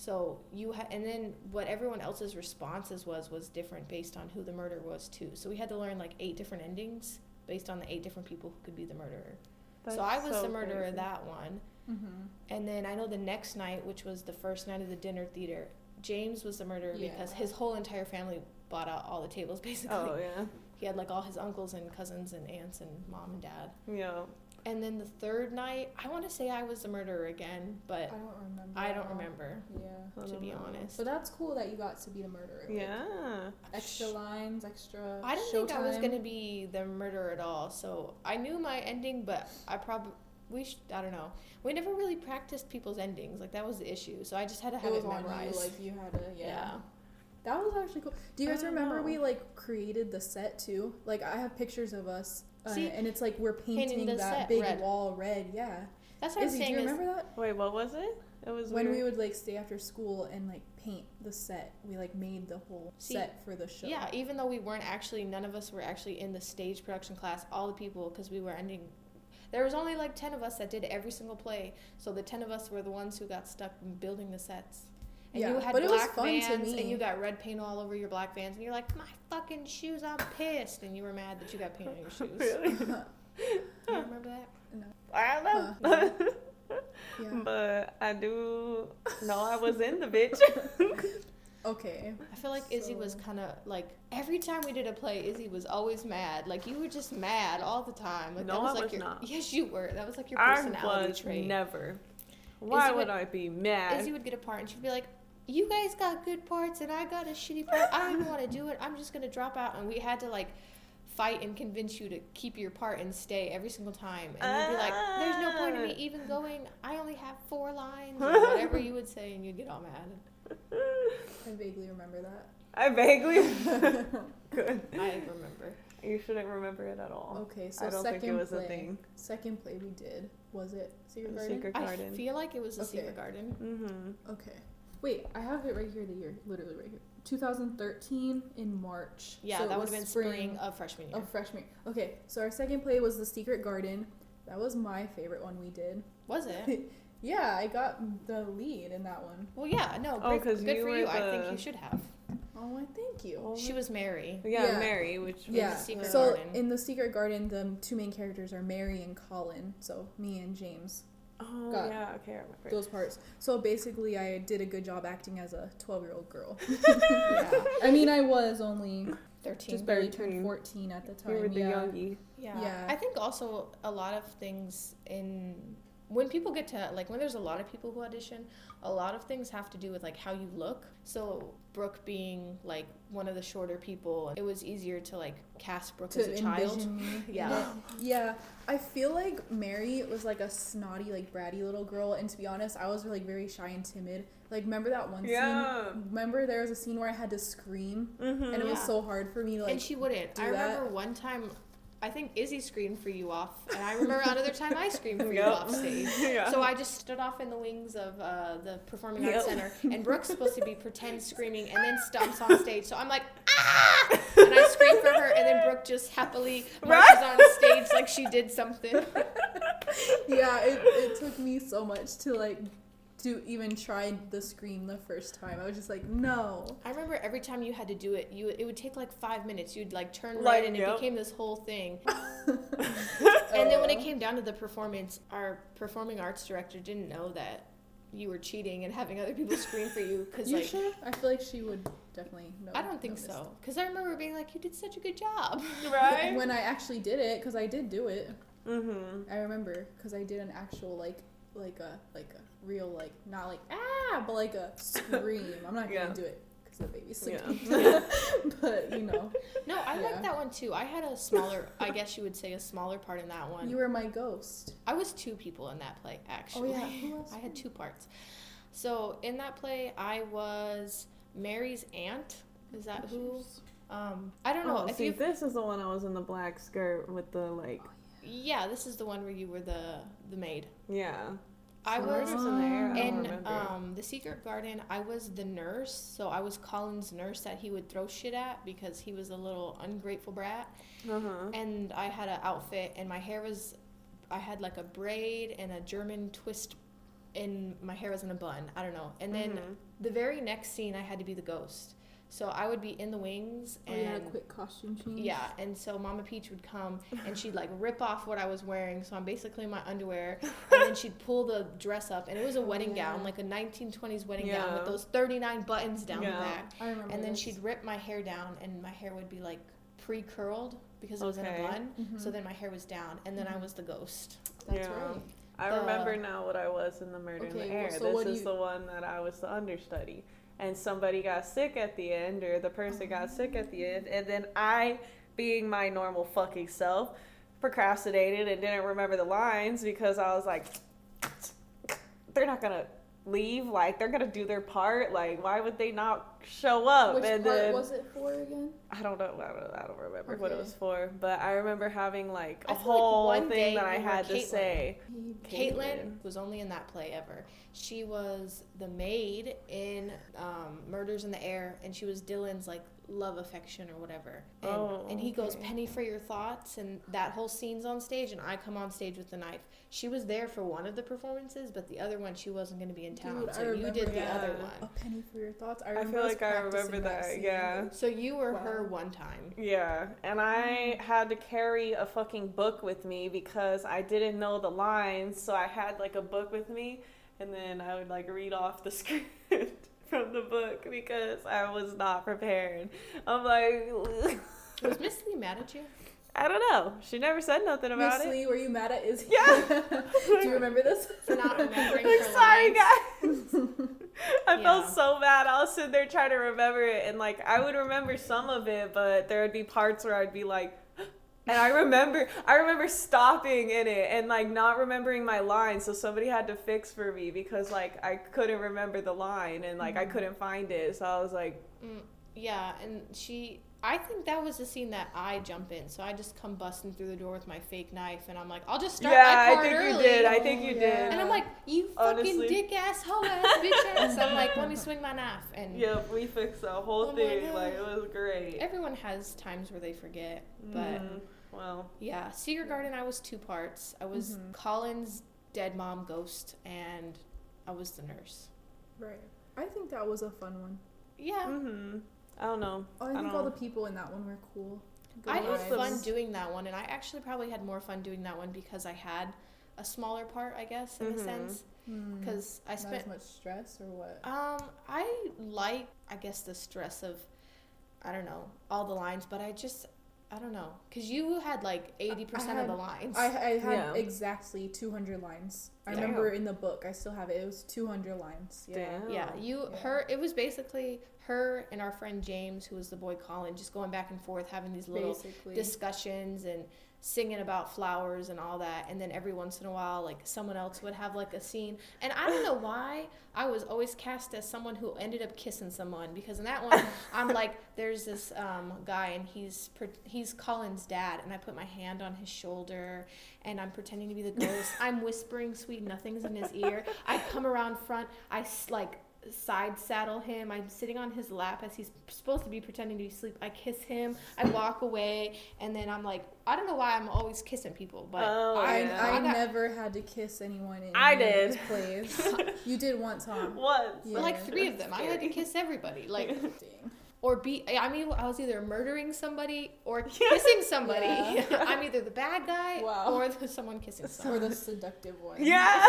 So you had, and then what everyone else's responses was was different based on who the murderer was too. So we had to learn like eight different endings based on the eight different people who could be the murderer. so I was
so
the murderer
crazy.
that one.
Mhm.
And then I know the next night, which was the first night of the dinner theater, James was the murderer
Yeah.
because his whole entire family bought out all the tables basically.
Oh yeah.
He had like all his uncles and cousins and aunts and mom and dad.
Yeah.
And then the third night, I want to say I was the murderer again, but I
don't remember
I don't remember
yeah
to be
know.
honest.
but that's cool that you got to be the murderer like,
Yeah.
extra lines extra
I didn't think I was gonna be the murderer at all. So I knew my ending, but I probably we sh- I don't know. We never really practiced people's endings. Like that was the issue. So I just had to have
it
it,
was on you
memorized.
like you had to yeah.
yeah.
That was actually cool. Do you guys remember
know.
we like created the set too? Like I have pictures of us, uh,
See,
and it's like we're painting
the
that big
red.
wall red. Yeah.
That's what
Izzy,
I'm
do
saying.
you
is-
remember that?
Wait, what was it? It was
When
weird.
we would like stay after school and like paint the set, we like made the whole
See,
set for the show.
Yeah, even though we weren't actually, none of us were actually in the stage production class. All the people, because we were ending. There was only like ten of us that did every single play. So the ten of us were the ones who got stuck building the sets. And
Yeah,
you had
but it was
black
fun to
vans,
me.
and you got red paint all over your black vans, and you're like, "My fucking shoes! I'm pissed!" And you were mad that you got paint on your shoes.
really?
you remember that?
No i don't know.
Yeah.
but I do know I was in the bitch.
Okay.
I feel like Izzy was kind of like every time we did a play, Izzy was always mad. Like you were just mad all the time. Like
No,
that was
I
like
was
your
not.
yes, you were. That was like your
I
personality
was
trait.
never. Why
Izzy
would
would-
I be mad?
Izzy would get a part and she'd be like, "You guys got good parts and I got a shitty part. I don't want to do it. I'm just gonna drop out." And we had to like fight and convince you to keep your part and stay every single time. And you'd be like, "There's no point in me
Ah.
even going. I only have four lines or whatever you would say," and you'd get all mad.
I vaguely remember that.
I vaguely. Good.
I remember.
You shouldn't remember it at all.
Okay, so
I don't
second
think it was
play.
a thing.
Second play we did was it Secret
The
Garden?
Secret
I feel like it was a
Okay.
secret garden.
mm-hmm.
Okay. Wait, I have it right here. The year, literally right here. 2013 in March.
Yeah,
So
that would have been spring, of freshman year.
of freshman. Okay, so our second play was the Secret Garden. That was my favorite one we did.
Was it?
Yeah, I got the lead in that one.
Well, yeah, no,
Oh,
great,
'cause
good
you
for
were
you. I think you should have.
Oh, I thank you.
Oh, she was Mary.
Yeah,
Yeah.
Mary, which was
Yeah.
Secret
So
Garden.
in the Secret Garden, the two main characters are Mary and Colin. So me and James.
Oh
got
yeah, okay, I remember.
Those parts. So basically, I did a good job acting as a 12 year old girl.
yeah,
I mean, I was only
13.
just barely turned 14 at the time.
you were the
yeah.
youngie.
Yeah.
Yeah.
I think also a lot of things in when people get to like when there's a lot of people who audition, a lot of things have to do with like how you look. So Brooke being like one of the shorter people, it was easier to like cast Brooke as a child.
envision me.
Yeah.
Yeah, I feel like Mary was like a snotty, like bratty little girl, and to be honest, I was like very shy and timid. Like, remember that one
Yeah.
scene? Remember there was a scene where I had to scream,
Mm-hmm.
and it was so hard for me to like.
and she wouldn't.
do
I
that.
remember one time I think Izzy screamed for you off, and I remember another time I screamed for you off stage.
yeah.
So I just stood off in the wings of uh, the Performing Arts
Yep.
Center, and Brooke's supposed to be pretend screaming, and then stumps on stage. So I'm like, ah! And I scream for her, and then Brooke just happily marches on stage like she did something.
yeah, it, it took me so much to like to even try the scream the first time. I was just like, no.
I remember every time you had to do it, you it would take like five minutes. You'd like turn right,
Right,
and it became this whole thing. And then when it came down to the performance, our performing arts director didn't know that you were cheating and having other people scream for you because
you
like
sure? I feel like she would definitely know.
I don't think
notice.
so because I remember being like you did such a good job.
right.
When I actually did it, because I did do it.
mm-hmm.
I remember because I did an actual like like a like a real like not like ah but like a scream. I'm not gonna
Yeah.
do it because the baby's
Yeah.
sleeping. but you know,
No, I
Yeah.
like that one too. I had a smaller, I guess you would say a smaller part in that one.
you were my ghost.
I was two people in that play actually.
Oh yeah, who else?
I had two parts. So in that play, I was Mary's aunt. Is that who? Um, I don't know
Oh,
if
see, this is the one I was in the black skirt with the like.
Yeah, this is the one where you were the the maid.
Yeah.
I was
in the air. I don't
in
remember.
um, the secret garden. I was the nurse, so I was Colin's nurse that he would throw shit at because he was a little ungrateful brat.
uh-huh.
and I had an outfit, and my hair was, I had like a braid and a German twist, and my hair was in a bun. I don't know. And then
Mhm.
the very next scene, I had to be the ghost. So I would be in the wings,
Oh, you had a
and
quick costume change.
yeah, and so Mama Peach would come and she'd like rip off what I was wearing. So I'm basically in my underwear, and then she'd pull the dress up, and it was a wedding
yeah.
gown, like a 1920s wedding gown with those 39 buttons down
Yeah.
the back.
I remember.
And then
this.
she'd rip my hair down, and my hair would be like pre curled because it was in a bun.
Mhm.
So then my hair was down, and then I
Mhm.
was the ghost.
That's
Yeah.
right.
I
the-
remember now what I was in the Murder in
Okay,
the
well,
Air.
so
this is
you-
the one that I was the understudy. And somebody got sick at the end, or the person got oh. sick at the end, and then I, being my normal fucking self, procrastinated and didn't remember the lines because I was like, they're not gonna leave. Like they're gonna do their part. Like why would they not show up?
Which
and
part
then
was it for again?
I don't know. I don't, I don't remember what it was for, but I remember having like a
feel like
whole thing that I
you were
had to say.
Caitlin
Caitlin.
was only in that play ever. She was the maid in um, Murders in the Air, and she was Dylan's like love affection or whatever. And,
Oh,
and he goes,
okay.
Penny for your thoughts, and that whole scene's on stage, and I come on stage with the knife. She was there for one of the performances, but the other one she wasn't going to be in town,
Dude, I
so you
remember
did the
that.
other
A
one.
penny for your thoughts. I,
I feel like I remember
practicing
that. Yeah.
So you were her one time.
Yeah, and I had to carry a fucking book with me because I didn't know the lines, so I had like a book with me, and then I would like read off the script from the book because I was not prepared. I'm like,
Was Miss Lee mad at you?
I don't know. She never said nothing about
Miss
it.
Lee, were you mad at Izzy?
Yeah.
Do you remember this?
For not remembering
I'm
her
sorry,
lines?
guys. I
Yeah.
felt so bad. I was sitting there trying to remember it, and like I would remember some of it, but there would be parts where I'd be like, and I remember, I remember stopping in it and like not remembering my line, so somebody had to fix for me because like I couldn't remember the line and like I couldn't find it, so I was like,
Mm, yeah, and she, I think that was the scene that I jump in. So I just come busting through the door with my fake knife, and I'm like, I'll just start
yeah,
my
I think
early.
you did. I think you
Oh,
did.
and I'm like, you fucking dick ass, hoe ass, bitch ass. I'm like, let me swing my knife. And
Yep, we fixed the whole
Oh my
thing.
God.
Like it was great.
everyone has times where they forget. But
Mhm. Well,
yeah, Secret Garden, I was two parts. I was
Mhm.
Colin's dead mom ghost, and I was the nurse.
Right. I think that was a fun one.
Yeah.
hmm I don't know.
Oh, I
I
think
don't
all the people in that one were cool. Good
I had fun doing that one, and I actually probably had more fun doing that one because I had a smaller part, I guess, in a
Mhm.
sense.
Hmm.
Because I
Not
spent
as much stress or what?
Um, I like, I guess, the stress of, I don't know, all the lines, but I just, I don't know, because you had like eighty percent of the lines.
I, I had
Yeah.
exactly 200 lines. I
Damn.
remember in the book, I still have it. It was 200 lines. Yeah.
Damn.
yeah, you,
Yeah.
her. It was basically her and our friend James, who was the boy Colin, just going back and forth, having these little
Basically.
discussions and singing about flowers and all that and then every once in a while like someone else would have like a scene. And i don't know why i was always cast as someone who ended up kissing someone because in that one i'm like there's this um, guy and he's he's colin's dad and i put my hand on his shoulder and i'm pretending to be the ghost. I'm whispering sweet nothings in his ear. I come around front. I like side saddle him. I'm sitting on his lap as he's supposed to be pretending to be asleep. I kiss him. I walk away, and then I'm like, I don't know why I'm always kissing people, but
Oh,
I,
I,
yeah.
I,
I got
never had to kiss anyone in
I
any of
did.
these plays. you did once, huh?
What?
Yeah.
like three of them. I had to kiss everybody, like
Dang.
Or be. I mean, I was either murdering somebody or kissing somebody.
Yeah.
I'm either the bad guy
Wow.
or the, someone kissing someone.
Or the seductive one.
Yeah.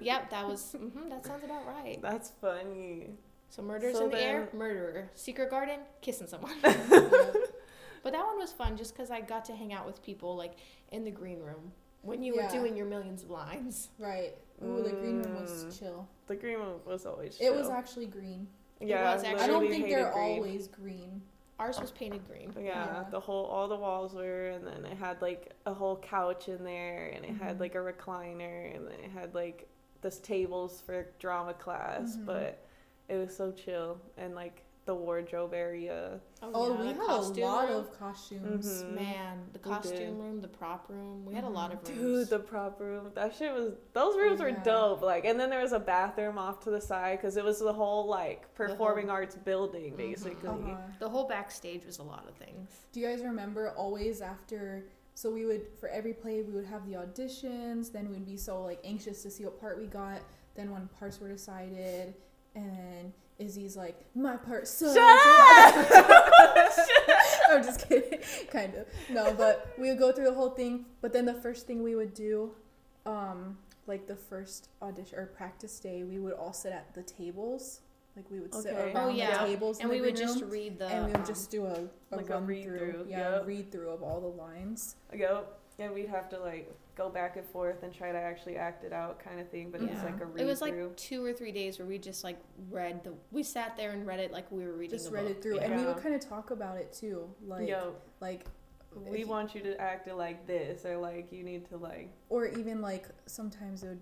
yep, that was. hmm that sounds about right.
That's funny.
So murders
So
in the air,
then-
murderer. Secret garden, kissing someone.
Yeah.
But that one was fun just because I got to hang out with people like in the green room when you were doing your millions of lines.
Right. Ooh, the green room was
Mm.
chill.
The green room was always.
It was actually green.
Yeah,
was
I
actually-
I don't think they're
green.
always green.
Ours was painted green.
Yeah,
Yeah.
the whole all the walls were, and then it had like a whole couch in there, and it had
Mhm.
like a recliner, and then it had like this tables for drama class,
Mhm.
but it was so chill, and like the wardrobe area.
Oh,
yeah,
we
the
had a lot
room.
of costumes.
Mhm.
Man, the costume room, the prop room. We had a lot of rooms.
Dude, the prop room, that shit was. Those rooms were dope. Like, and then there was a bathroom off to the side because it was the whole like performing arts building,
Mhm.
basically.
Uh-huh.
The whole backstage was a lot of things.
Do you guys remember always after? So we would for every play we would have the auditions. Then we'd be so like anxious to see what part we got. Then when parts were decided, and Izzy's like, "My part sucks." I'm just kidding, kind of. No, but we would go through the whole thing. But then the first thing we would do, um, like the first audition or practice day, we would all sit at the tables. Like we would sit
Okay.
around
Oh, yeah.
the tables,
And
in
we
the
would
green
just read the.
and we would
um,
just do a, a
like a
run
read
through,
through,
yeah,
yep.
read through of all the lines.
Yep. And we'd have to like go back and forth and try to actually act it out, kind of thing. But it
was
like a read
It was
through.
like two or three days where we just like read the. We sat there and read it like we were reading.
Just
a
read
book.
it through,
Yeah.
and we would kind of talk about it too, like
Yo,
like,
we
if-
want you to act it like this, or like you need to like.
or even like sometimes it would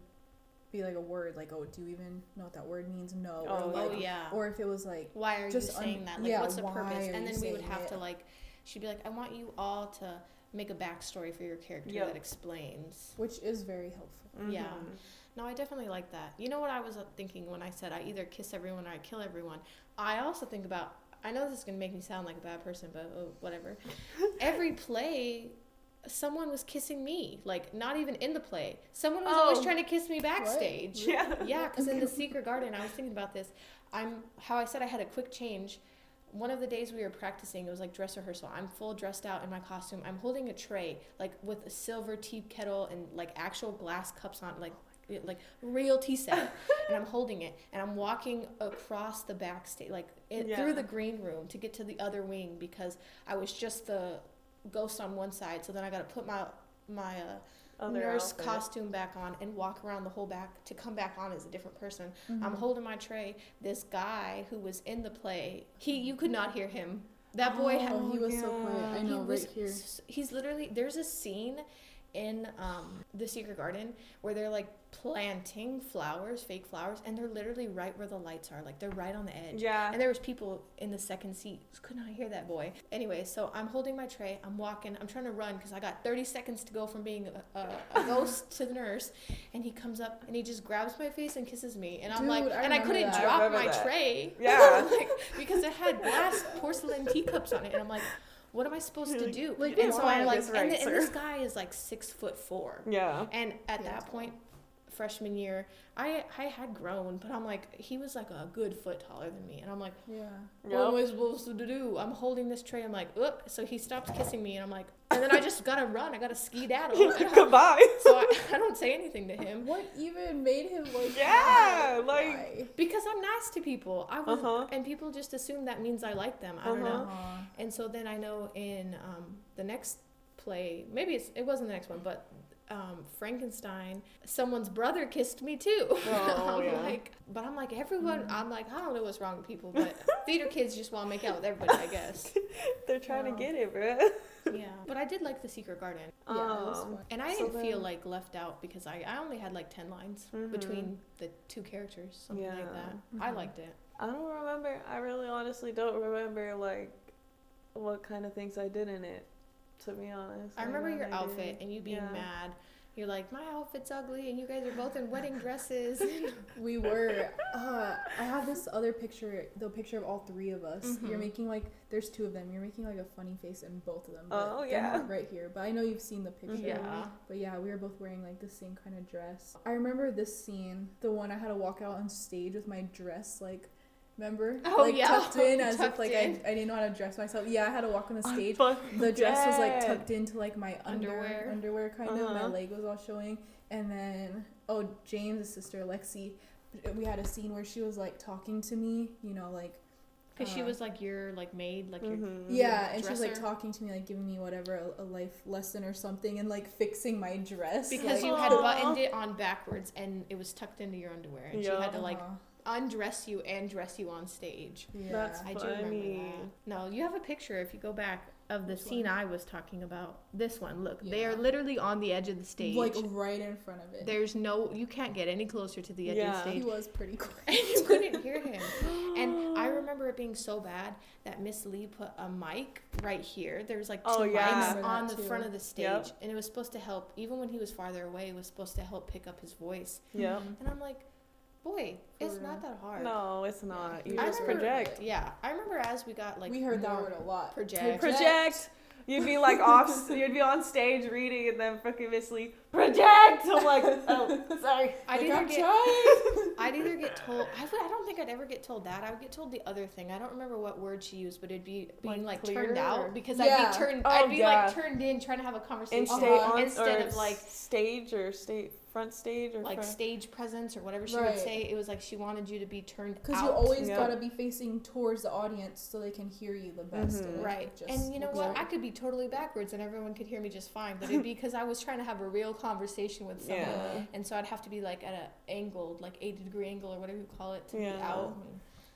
be like a word, like oh, do you even know what that word means? No,
Oh,
or
Oh
like,
yeah.
or if it was like
why are
just
you
un-
saying that? Like,
yeah,
what's the purpose? And then we would have
it?
to like, she'd be like, I want you all to make a backstory for your character
Yep.
that explains.
which is very helpful.
Yeah.
Mhm.
No, I definitely like that. You know what I was uh, thinking when I said I either kiss everyone or I kill everyone? I also think about, I know this is going to make me sound like a bad person, but oh, whatever. Every play, someone was kissing me. Like, not even in the play. Someone was always
Oh.
trying to kiss me backstage.
Yeah.
Yeah, because in the secret garden, I was thinking about this. I'm how I said I had a quick change. One of the days we were practicing, it was like dress rehearsal. I'm full dressed out in my costume. I'm holding a tray, like with a silver tea kettle and like actual glass cups on, like like real tea set. and I'm holding it, and I'm walking across the backstage, like
Yeah.
through the green room to get to the other wing because I was just the ghost on one side. So then I got to put my my uh, nurse
outfit.
costume back on and walk around the whole back to come back on as a different person.
Mm-hmm.
I'm holding my tray. This guy who was in the play, he you could not hear him. That boy had
oh, he was so quiet. I
he
know,
was
here.
He's literally there's a scene in um, the secret garden where they're like planting flowers, fake flowers, and they're literally right where the lights are. Like they're right on the edge.
Yeah.
And there was people in the second seat. Could not hear that boy. Anyway, so I'm holding my tray. I'm walking. I'm trying to run because I got 30 seconds to go from being a, a, a ghost to the nurse. And he comes up and he just grabs my face and kisses me. And I'm
Dude,
like,
I
and I couldn't
that.
Drop
remember
my
that.
tray.
Yeah.
like, because it had glass porcelain teacups on it. And I'm like, what am I supposed to do?
Like,
and so I'm like,
this
and, the- and this guy is like six foot four.
Yeah.
And at
Yeah,
that point, freshman year, I I had grown, but I'm like, he was like a good foot taller than me, and I'm like,
Yeah.
what am I supposed to do? I'm holding this tray. I'm like, oop. So he stops kissing me, and I'm like, and then I just gotta run. I gotta skedaddle. And I-
Goodbye.
so I, I don't say anything to him
What even made him like?
Yeah, like-
Why?
because I'm nice to people. I was,
Uh-huh.
and people just assume that means I like them. I don't
Uh-huh.
know. And so then I know in um, the next play, maybe it's, it wasn't the next one, but um, Frankenstein, someone's brother kissed me too.
Oh,
I'm
yeah.
like, but I'm like everyone. I'm like I don't know what's wrong with people, but theater kids just want to make out with everybody, I guess.
They're trying
Wow.
to get it, bro.
Yeah, but I did like the Secret Garden,
Yeah,
Um,
and I
So
didn't feel like left out because I, I only had like ten lines
Mhm.
between the two characters, something like
Yeah.
that. I
Mhm.
liked it.
I don't remember. I really honestly don't remember like what kind of things I did in it. To be honest,
I remember your
no
outfit and you being
Yeah.
mad. You're like, my outfit's ugly, and you guys are both in wedding dresses.
We were. Uh, I have this other picture, the picture of all three of us.
Mhm.
You're making like, there's two of them. You're making like a funny face in both of them.
Oh, yeah.
not right here. But I know you've seen the picture.
yeah.
But yeah, we were both wearing like the same kind of dress. I remember this scene, the one I had to walk out on stage with my dress, like, remember?
Oh,
like,
yeah.
tucked in as
Tucked
if like
in.
I, I didn't know how to dress myself. Yeah, I had to walk on the stage. The dress was like tucked into like my under,
Underwear.
underwear kind of. My
Uh-huh.
leg was all showing. And then oh, James' sister Lexi, we had a scene where she was like talking to me. You know, like
Because she
uh,
was like your like maid, like your
Mhm.
yeah, and she was like talking to me, like giving me whatever a, a life lesson or something, and like fixing my dress
because
like,
you had buttoned it on backwards and it was tucked into your underwear, and she had to like
uh-huh.
Undress you and dress you on stage.
yeah.
That's
I do remember
Funny.
that. No, you have a picture if you go back of the
Which
scene
one?
I was talking about. This one, look, they are literally on the edge of the stage.
like right in front of it.
There's no, you can't get any closer to the edge of the stage. Yeah.
he was pretty quick.
and you couldn't hear him. And I remember it being so bad that Miss Lee put a mic right here. There was like oh, two
Oh, yeah.
Mics on the
too.
front of the stage,
Yep.
and it was supposed to help. Even when he was farther away, it was supposed to help pick up his voice.
Yep.
And I'm like, boy,
For
it's not that hard.
No, it's not.
Yeah.
You
I
just
remember-
project.
Yeah, I remember as we got like
we heard that word a lot.
project.
Project. You'd be like off. You'd be on stage reading, and then fucking Miss Lee project. I'm like, oh, sorry.
I'd
Like,
either
I'm
get, I'd either get told I, would, I don't think I'd ever get told that. I would get told the other thing. I don't remember what word she used, but it'd be being
Like
like, turned out because
Yeah.
I'd be turned
Oh,
I'd be
yeah.
like turned in trying to have a conversation
In stage
Uh-huh.
on,
instead of like
stage or state front stage or
like
front.
stage presence or whatever she
Right.
would say. It was like she wanted you to be turned
Because
out.
you always
Yeah.
gotta be facing towards the audience so they can hear you the best.
Mhm.
and
Right.
just
And you know what?
like-
I could be totally backwards and everyone could hear me just fine, but it'd be because I was trying to have a real conversation with someone.
Yeah.
And so I'd have to be like at an angled, like 80 degree angle or whatever you call it to be out.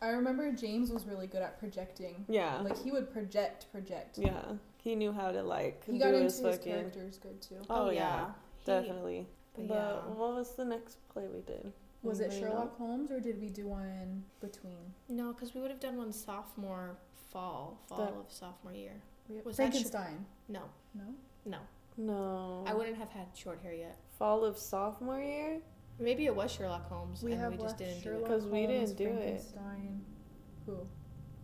I
remember James was really good at projecting.
Yeah.
Like he would project, project.
yeah. He knew how to like
He
do
got into
his
his characters good too.
Oh, oh yeah,
He-
definitely.
but
But,
yeah.
what was the next play we did?
Was it
Anybody know?
Sherlock Holmes or did we do one between?
No, because we would have done one sophomore fall, fall
That-
of sophomore year.
We-
Was that Sh-
Frankenstein.
No,
no.
no.
No.
I wouldn't have had short hair yet.
Fall of sophomore year.
Maybe it was Sherlock Holmes
We
and
have
we just didn't
Sherlock
do it.
'Cause we didn't do it.
Frankenstein. Who?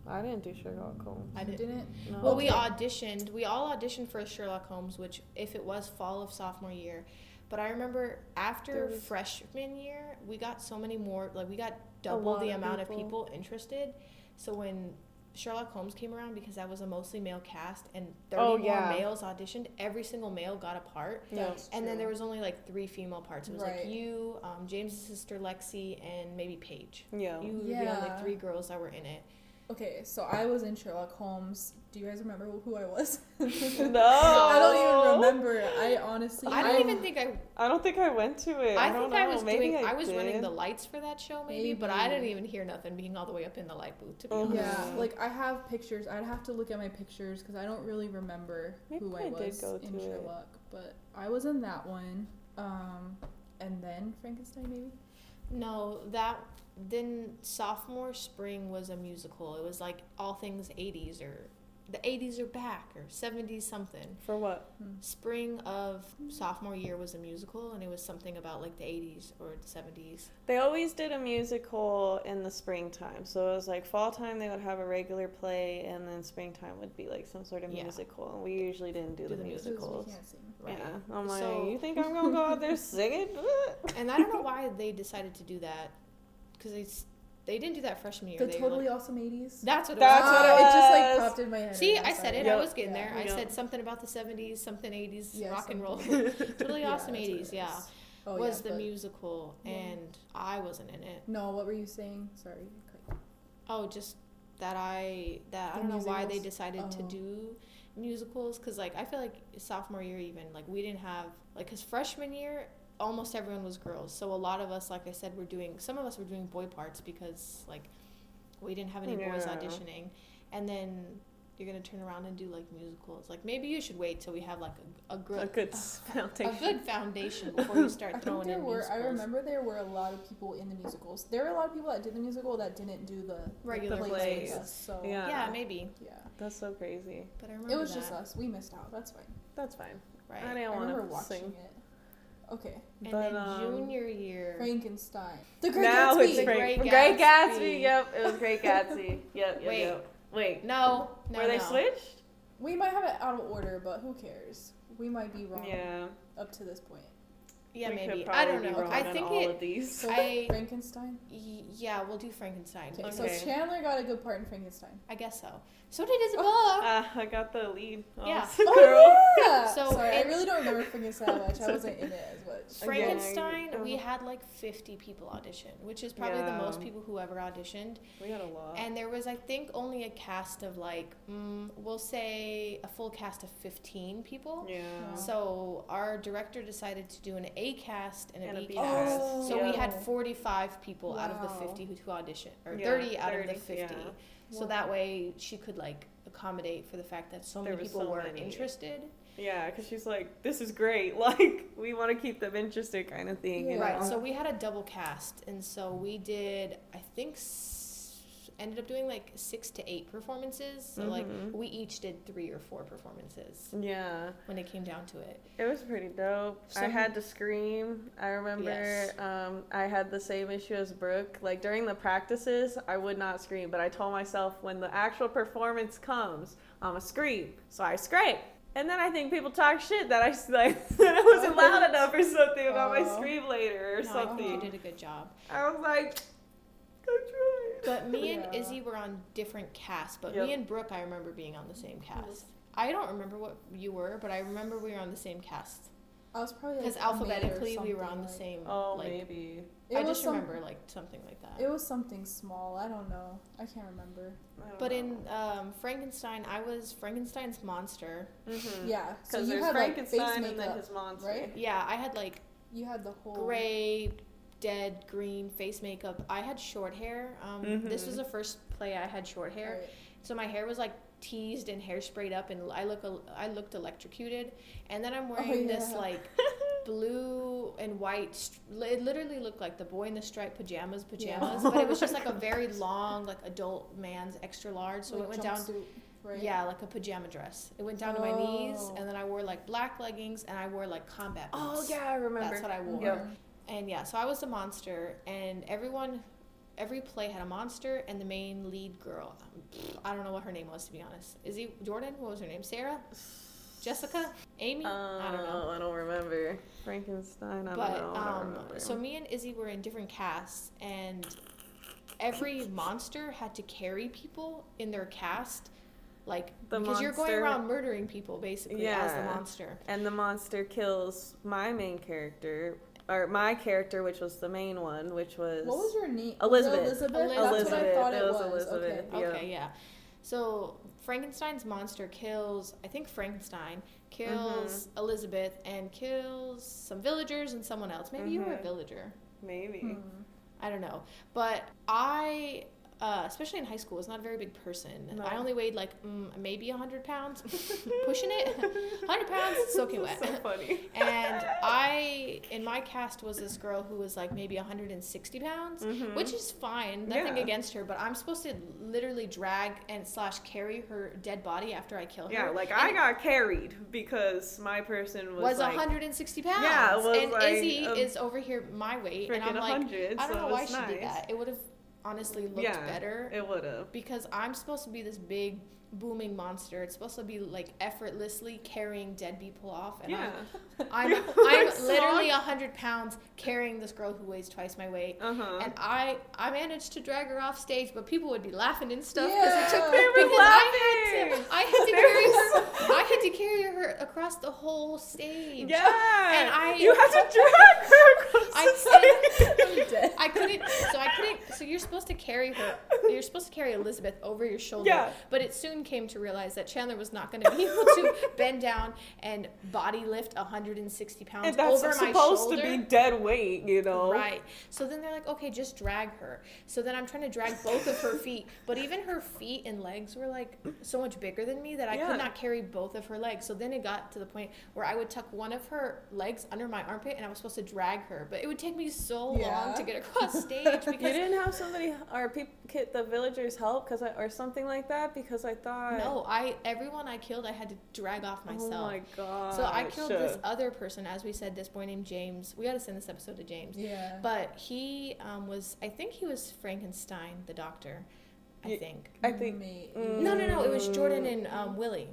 I didn't do Sherlock Holmes.
I didn't.
didn't.
No.
Well, we auditioned. We all auditioned for Sherlock Holmes, which if it was fall of sophomore year, but I remember after
was-
freshman year, we got so many more. Like we got double the
of
amount of
people.
people interested. So when Sherlock Holmes came around, because that was a mostly male cast and thirty
Oh,
more
yeah.
males auditioned, every single male got a part.
That's
And then there was only like three female parts. It was
Right.
like you, um, James' sister Lexi, and maybe Paige.
Yeah.
You would be the only three girls that were in it.
Okay, so I was in Sherlock Holmes. Do you guys remember who I was?
No.
I don't even remember. I honestly.
I don't even think I.
I don't think I went to it.
I,
I, don't
think
know.
I was
Maybe
doing. I,
I,
was
did.
running the lights for that show, maybe, but I didn't even hear nothing being all the way up in the light booth. To be
Mhm.
honest.
Yeah, like I have pictures. I'd have to look at my pictures because I don't really remember
Maybe
who I,
I did
was
go
in
to it.
Sherlock. But I was in that one. Um, and then Frankenstein maybe.
No, that then sophomore spring was a musical. It was like all things 80s or the 80s are back or 70s something.
For what? Hmm.
Spring of sophomore year was a musical and it was something about like the 80s or the 70s.
They always did a musical in the springtime. So it was like fall time they would have a regular play, and then springtime would be like some sort of
Yeah.
musical. And we usually didn't do,
Do
the,
the
Because
musicals.
we can't sing.
Right.
Yeah, I'm like,
So-
you think I'm gonna go out there singing?
And I don't know why they decided to do that cuz they s- they didn't do that freshman year.
The
they
totally
like,
awesome 80s.
That's what it
That's
was.
what it
Ah, it just like popped in my head.
See, I said it.
Yep.
I was getting
Yeah.
there. I
Yep.
said something about the 70s, something 80s,
Yeah,
rock and roll. totally awesome
that's what
80s, yeah.
is. Oh,
was
yeah,
the
but-
musical
Yeah.
and I wasn't in it.
No, what were you saying? Sorry. Okay.
Oh, just that I that I don't know why they
musicals?
decided to
Oh.
do musicals cuz like I feel like sophomore year even like we didn't have like cuz freshman year almost everyone was girls. So a lot of us like I said were doing some of us were doing boy parts because like we didn't have any boys auditioning. And then you're going to turn around and do like musicals. Like maybe you should wait till we have like a, a good
a good
a
foundation.
good foundation before you start
I think
throwing
there
in
were.
musicals.
I remember there were a lot of people in the musicals. There were a lot of people that did the musical that didn't do the
Regular
plays
plays.
us, So
Yeah.
Yeah, maybe.
yeah.
That's so crazy.
But I remember
It was
that.
just us. We missed out. That's fine.
That's fine.
Right.
I
I
didn't
remember
want to
watching
sing.
it. Okay.
And
But,
then
um,
junior year.
Frankenstein. The Great
now
Gatsby.
it's
The
Frank-
Great
Great Gatsby.
Gatsby.
Yep, it was Great Gatsby. Yep, yep,
Wait.
yep. Wait.
No, no,
Were they
no.
switched?
We might have it out of order, but who cares? We might be wrong
Yeah.
up to this point.
Yeah,
we
maybe.
Could
I don't
be
know.
wrong
I
on
think
all
it.
of these.
So
I-
Frankenstein.
y- Yeah, we'll do Frankenstein.
Okay,
Okay.
so Chandler got a good part in Frankenstein.
I guess so. So did Isabella.
Uh, I got the lead.
Yeah.
girl.
Oh yeah.
So
Sorry, I really don't remember Frankenstein that much. I wasn't in it as much.
Again,
Frankenstein, we
uh-huh.
had like 50 people audition, which is probably the most people who ever auditioned.
We had a lot.
And there was, I think, only a cast of like, mm, we'll say a full cast of 15 people.
yeah.
So our director decided to do an A cast and,
And
a
a
B
B
cast.
cast.
So we had 45 people out of the 50 who, who auditioned, or
Yeah,
30 out of the 50.
yeah.
So that way she could like accommodate for the fact that so
There
many people
so
were
many.
interested.
Yeah, because she's like, this is great. Like, we want to keep them interested, kind of thing. you
Yeah.
Right.
know?
So we had a double cast, and so we did. I think s- ended up doing like six to eight performances. So like
Mhm.
we each did three or four performances
Yeah,
when it came down to it.
it was pretty dope. I had to scream. I remember
Yes.
um, I had the same issue as Brooke. Like during the practices, I would not scream, but I told myself when the actual performance comes, I'm gonna scream. So I scream. And then I think people talk shit that I like that I wasn't loud enough or something about my
Oh.
scream later or
No,
something.
you did a good job.
I was like.
But me and
Yeah.
Izzy were on different casts. But
Yep.
me and Brooke, I remember being on the same cast. I don't remember what you were, but I remember we were on the same cast
I was probably
because
a maid or
alphabetically we were on the
like-
same.
Oh,
like,
maybe.
It
I just
some-
remember like something like that.
It was something small. I don't know. I can't remember.
I don't
But
know.
in um, Frankenstein, I was Frankenstein's monster.
Mhm.
Yeah. So
Because
you
there's
had like
Frankenstein
face
and then his monster.
right?
Yeah, I had like
You had the whole.
gray, dead green face makeup. I had short hair. Um, This was
Mhm.
the first play I had short hair,
Right.
so my hair was like teased and hairsprayed up, and I look I looked electrocuted. And then I'm wearing this
yeah.
like blue and white. It literally looked like the boy in the striped pajamas pajamas, but it was just like a very long like adult man's extra large. So
Like
it went down.
jumpsuit, Right.
Yeah, like a pajama dress. It went down to my knees,
Oh.
and then I wore like black leggings, and I wore like combat boots.
Oh yeah, I remember.
That's what I wore.
Yep.
And yeah, so I was the monster, and everyone, every play had a monster, and the main lead girl. um, I don't know what her name was to be honest. Is he Jordan? What was her name? Sarah? Jessica? Amy? I don't know.
Uh, I don't remember. Frankenstein. I
But
don't know. I don't
um, so me and Izzy were in different casts, and every monster had to carry people in their cast, like
The
because you're going around murdering people basically as the
Yeah.
monster.
and the monster kills my main character, or my character, which was the main one, which was
What was your name?
Elizabeth.
Was Elizabeth.
Elizabeth.
That's what I thought
It
it
was
was.
Elizabeth.
Okay.
Yeah.
Okay, yeah. So Frankenstein's monster kills, I think Frankenstein kills
Mm-hmm.
Elizabeth and kills some villagers and someone else. Maybe you were a
Mhm.
villager.
maybe.
Hmm.
I don't know. But I, uh, especially in high school, was not a very big person.
No.
I only weighed like mm, maybe 100 pounds. Pushing it. 100 pounds, soaking wet.
so funny.
and I, in my cast, was this girl who was like maybe 160 pounds,
Mhm.
which is fine. Nothing
Yeah.
against her, but I'm supposed to literally drag and slash carry her dead body after I kill her.
Yeah, like
And
I got carried because my person was,
was
like
160 pounds.
Yeah, it was
and
like,
Izzy
um,
is over here my weight, and I'm like,
100.
I don't
so
know why
was
she did that. It would have honestly looked
Yeah,
better
It would have.
because I'm supposed to be this big booming monster. It's supposed to be like effortlessly carrying dead people off, and
Yeah.
I'm I'm, I'm literally
soft.
hundred pounds carrying this girl who weighs twice my weight.
Uh huh.
And I, I managed to drag her off stage, but people would be laughing and stuff because it took
Yeah.
They were
because I had
laughing.
to, I had to carry her, I had to carry her across the whole stage.
Yeah.
And I-
You had to drag her across
I
the stage.
I'm.
I couldn't. So I couldn't. So you're supposed to carry her. You're supposed to carry Elizabeth over your shoulder.
Yeah.
But it soon came to realize that Chandler was not going to be able to bend down and body lift 160 pounds
And that's
over my
supposed
shoulder.
to be dead weight, you know.
Right. So then they're like, okay, just drag her. So then I'm trying to drag both of her feet, but even her feet and legs were like so much bigger than me that I
Yeah.
could not carry both of her legs. So then it got to the point where I would tuck one of her legs under my armpit and I was supposed to drag her, but it would take me so long to get across stage
You didn't have somebody or people the villagers help because or something like that because I thought
no, I everyone I killed I had to drag off myself.
Oh my god.
so I killed this other person, as we said, this boy named James. We got to send this episode to James.
Yeah.
But he um, was, I think he was Frankenstein, the doctor. I think.
I think
Mate.
Mm.
No, no, no. It was Jordan and um, Willie.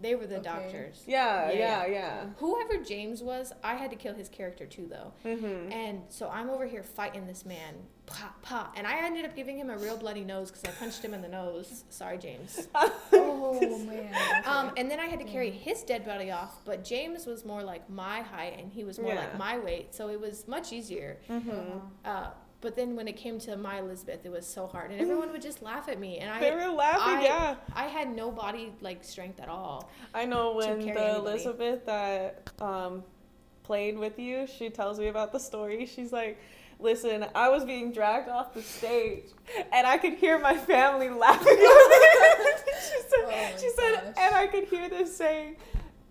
They were the
Okay.
doctors.
Yeah,
Yeah,
yeah, yeah.
Whoever James was, I had to kill his character too, though.
Mm-hmm.
And so I'm over here fighting this man, pa pa, and I ended up giving him a real bloody nose because I punched him in the nose. Sorry, James.
Oh man. Okay.
Um, and then I had to carry his dead body off, but James was more like my height and he was more
Yeah.
like my weight, so it was much easier.
Mm-hmm.
Uh, but then when it came to my Elizabeth, it was so hard, and everyone would just laugh at me, and
They
I,
were laughing,
I-
yeah.
I had no body like strength at all.
I know when the
anybody.
Elizabeth that um, played with you, she tells me about the story. She's like, "Listen, I was being dragged off the stage, and I could hear my family laughing." at me." she said,
Oh
"She said, and I could hear them saying."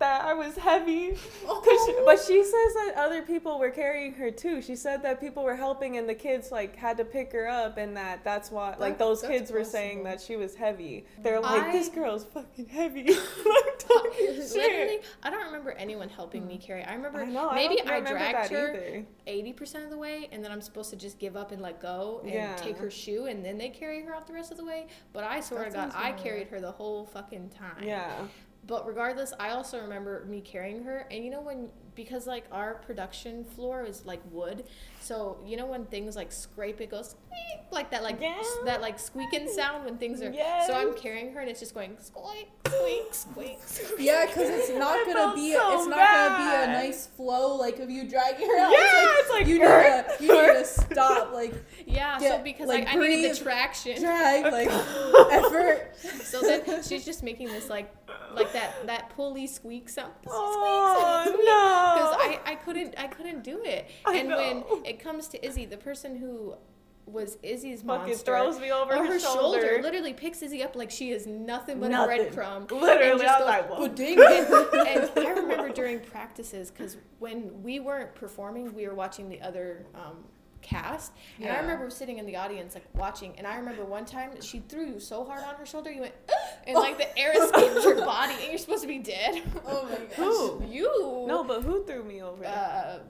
That I was heavy,
Oh.
she- but she says that other people were carrying her too. She said that people were helping, and the kids like had to pick her up, and that that's why like those kids were saying that she was heavy. They're like,
I-
"This girl's fucking heavy." like talking shit.
Literally, I don't remember anyone helping me mm. carry. I remember
I know.
Maybe I,
remember
dragged her eighty percent of the way, and then I'm supposed to just give up and let go and
Yeah.
take her shoe, and then they carry her out the rest of the way. But I swear
That
to God, I carried her the whole fucking time.
Yeah.
But regardless, I also remember me carrying her, and you know when because like our production floor is like wood, so you know when things like scrape, it goes squeak, like that, like
Yeah.
s- that like squeaking sound when things are.
Yes.
So I'm carrying her, and it's just going squeak, squeak, squeak. squeak.
Yeah, because it's not gonna be
so
it's not gonna be a nice flow like if you drag her out.
Yeah,
it's
it's like,
like you need to you need to stop like
Yeah, so because
like,
like, I needed the traction.
drag like effort.
So then she's just making this like like that that pulley squeak sound.
Oh
Because
no.
I, I couldn't I couldn't do it.
I
and
know.
when it comes to Izzy, the person who was Izzy's
Fucking
monster
throws me over her,
her shoulder.
shoulder.
literally picks Izzy up like she is nothing but
Nothing.
a breadcrumb.
Literally, I
just
was
goes,
like, whoa.
And I remember during practices because when we weren't performing, we were watching the other um, cast, and I remember sitting in the audience like watching. And I remember one time she threw you so hard on her shoulder, you went, and like the air escaped your body, and you're supposed to be dead.
Oh my gosh.
Who?
You.
No, but who threw me over?
Uh,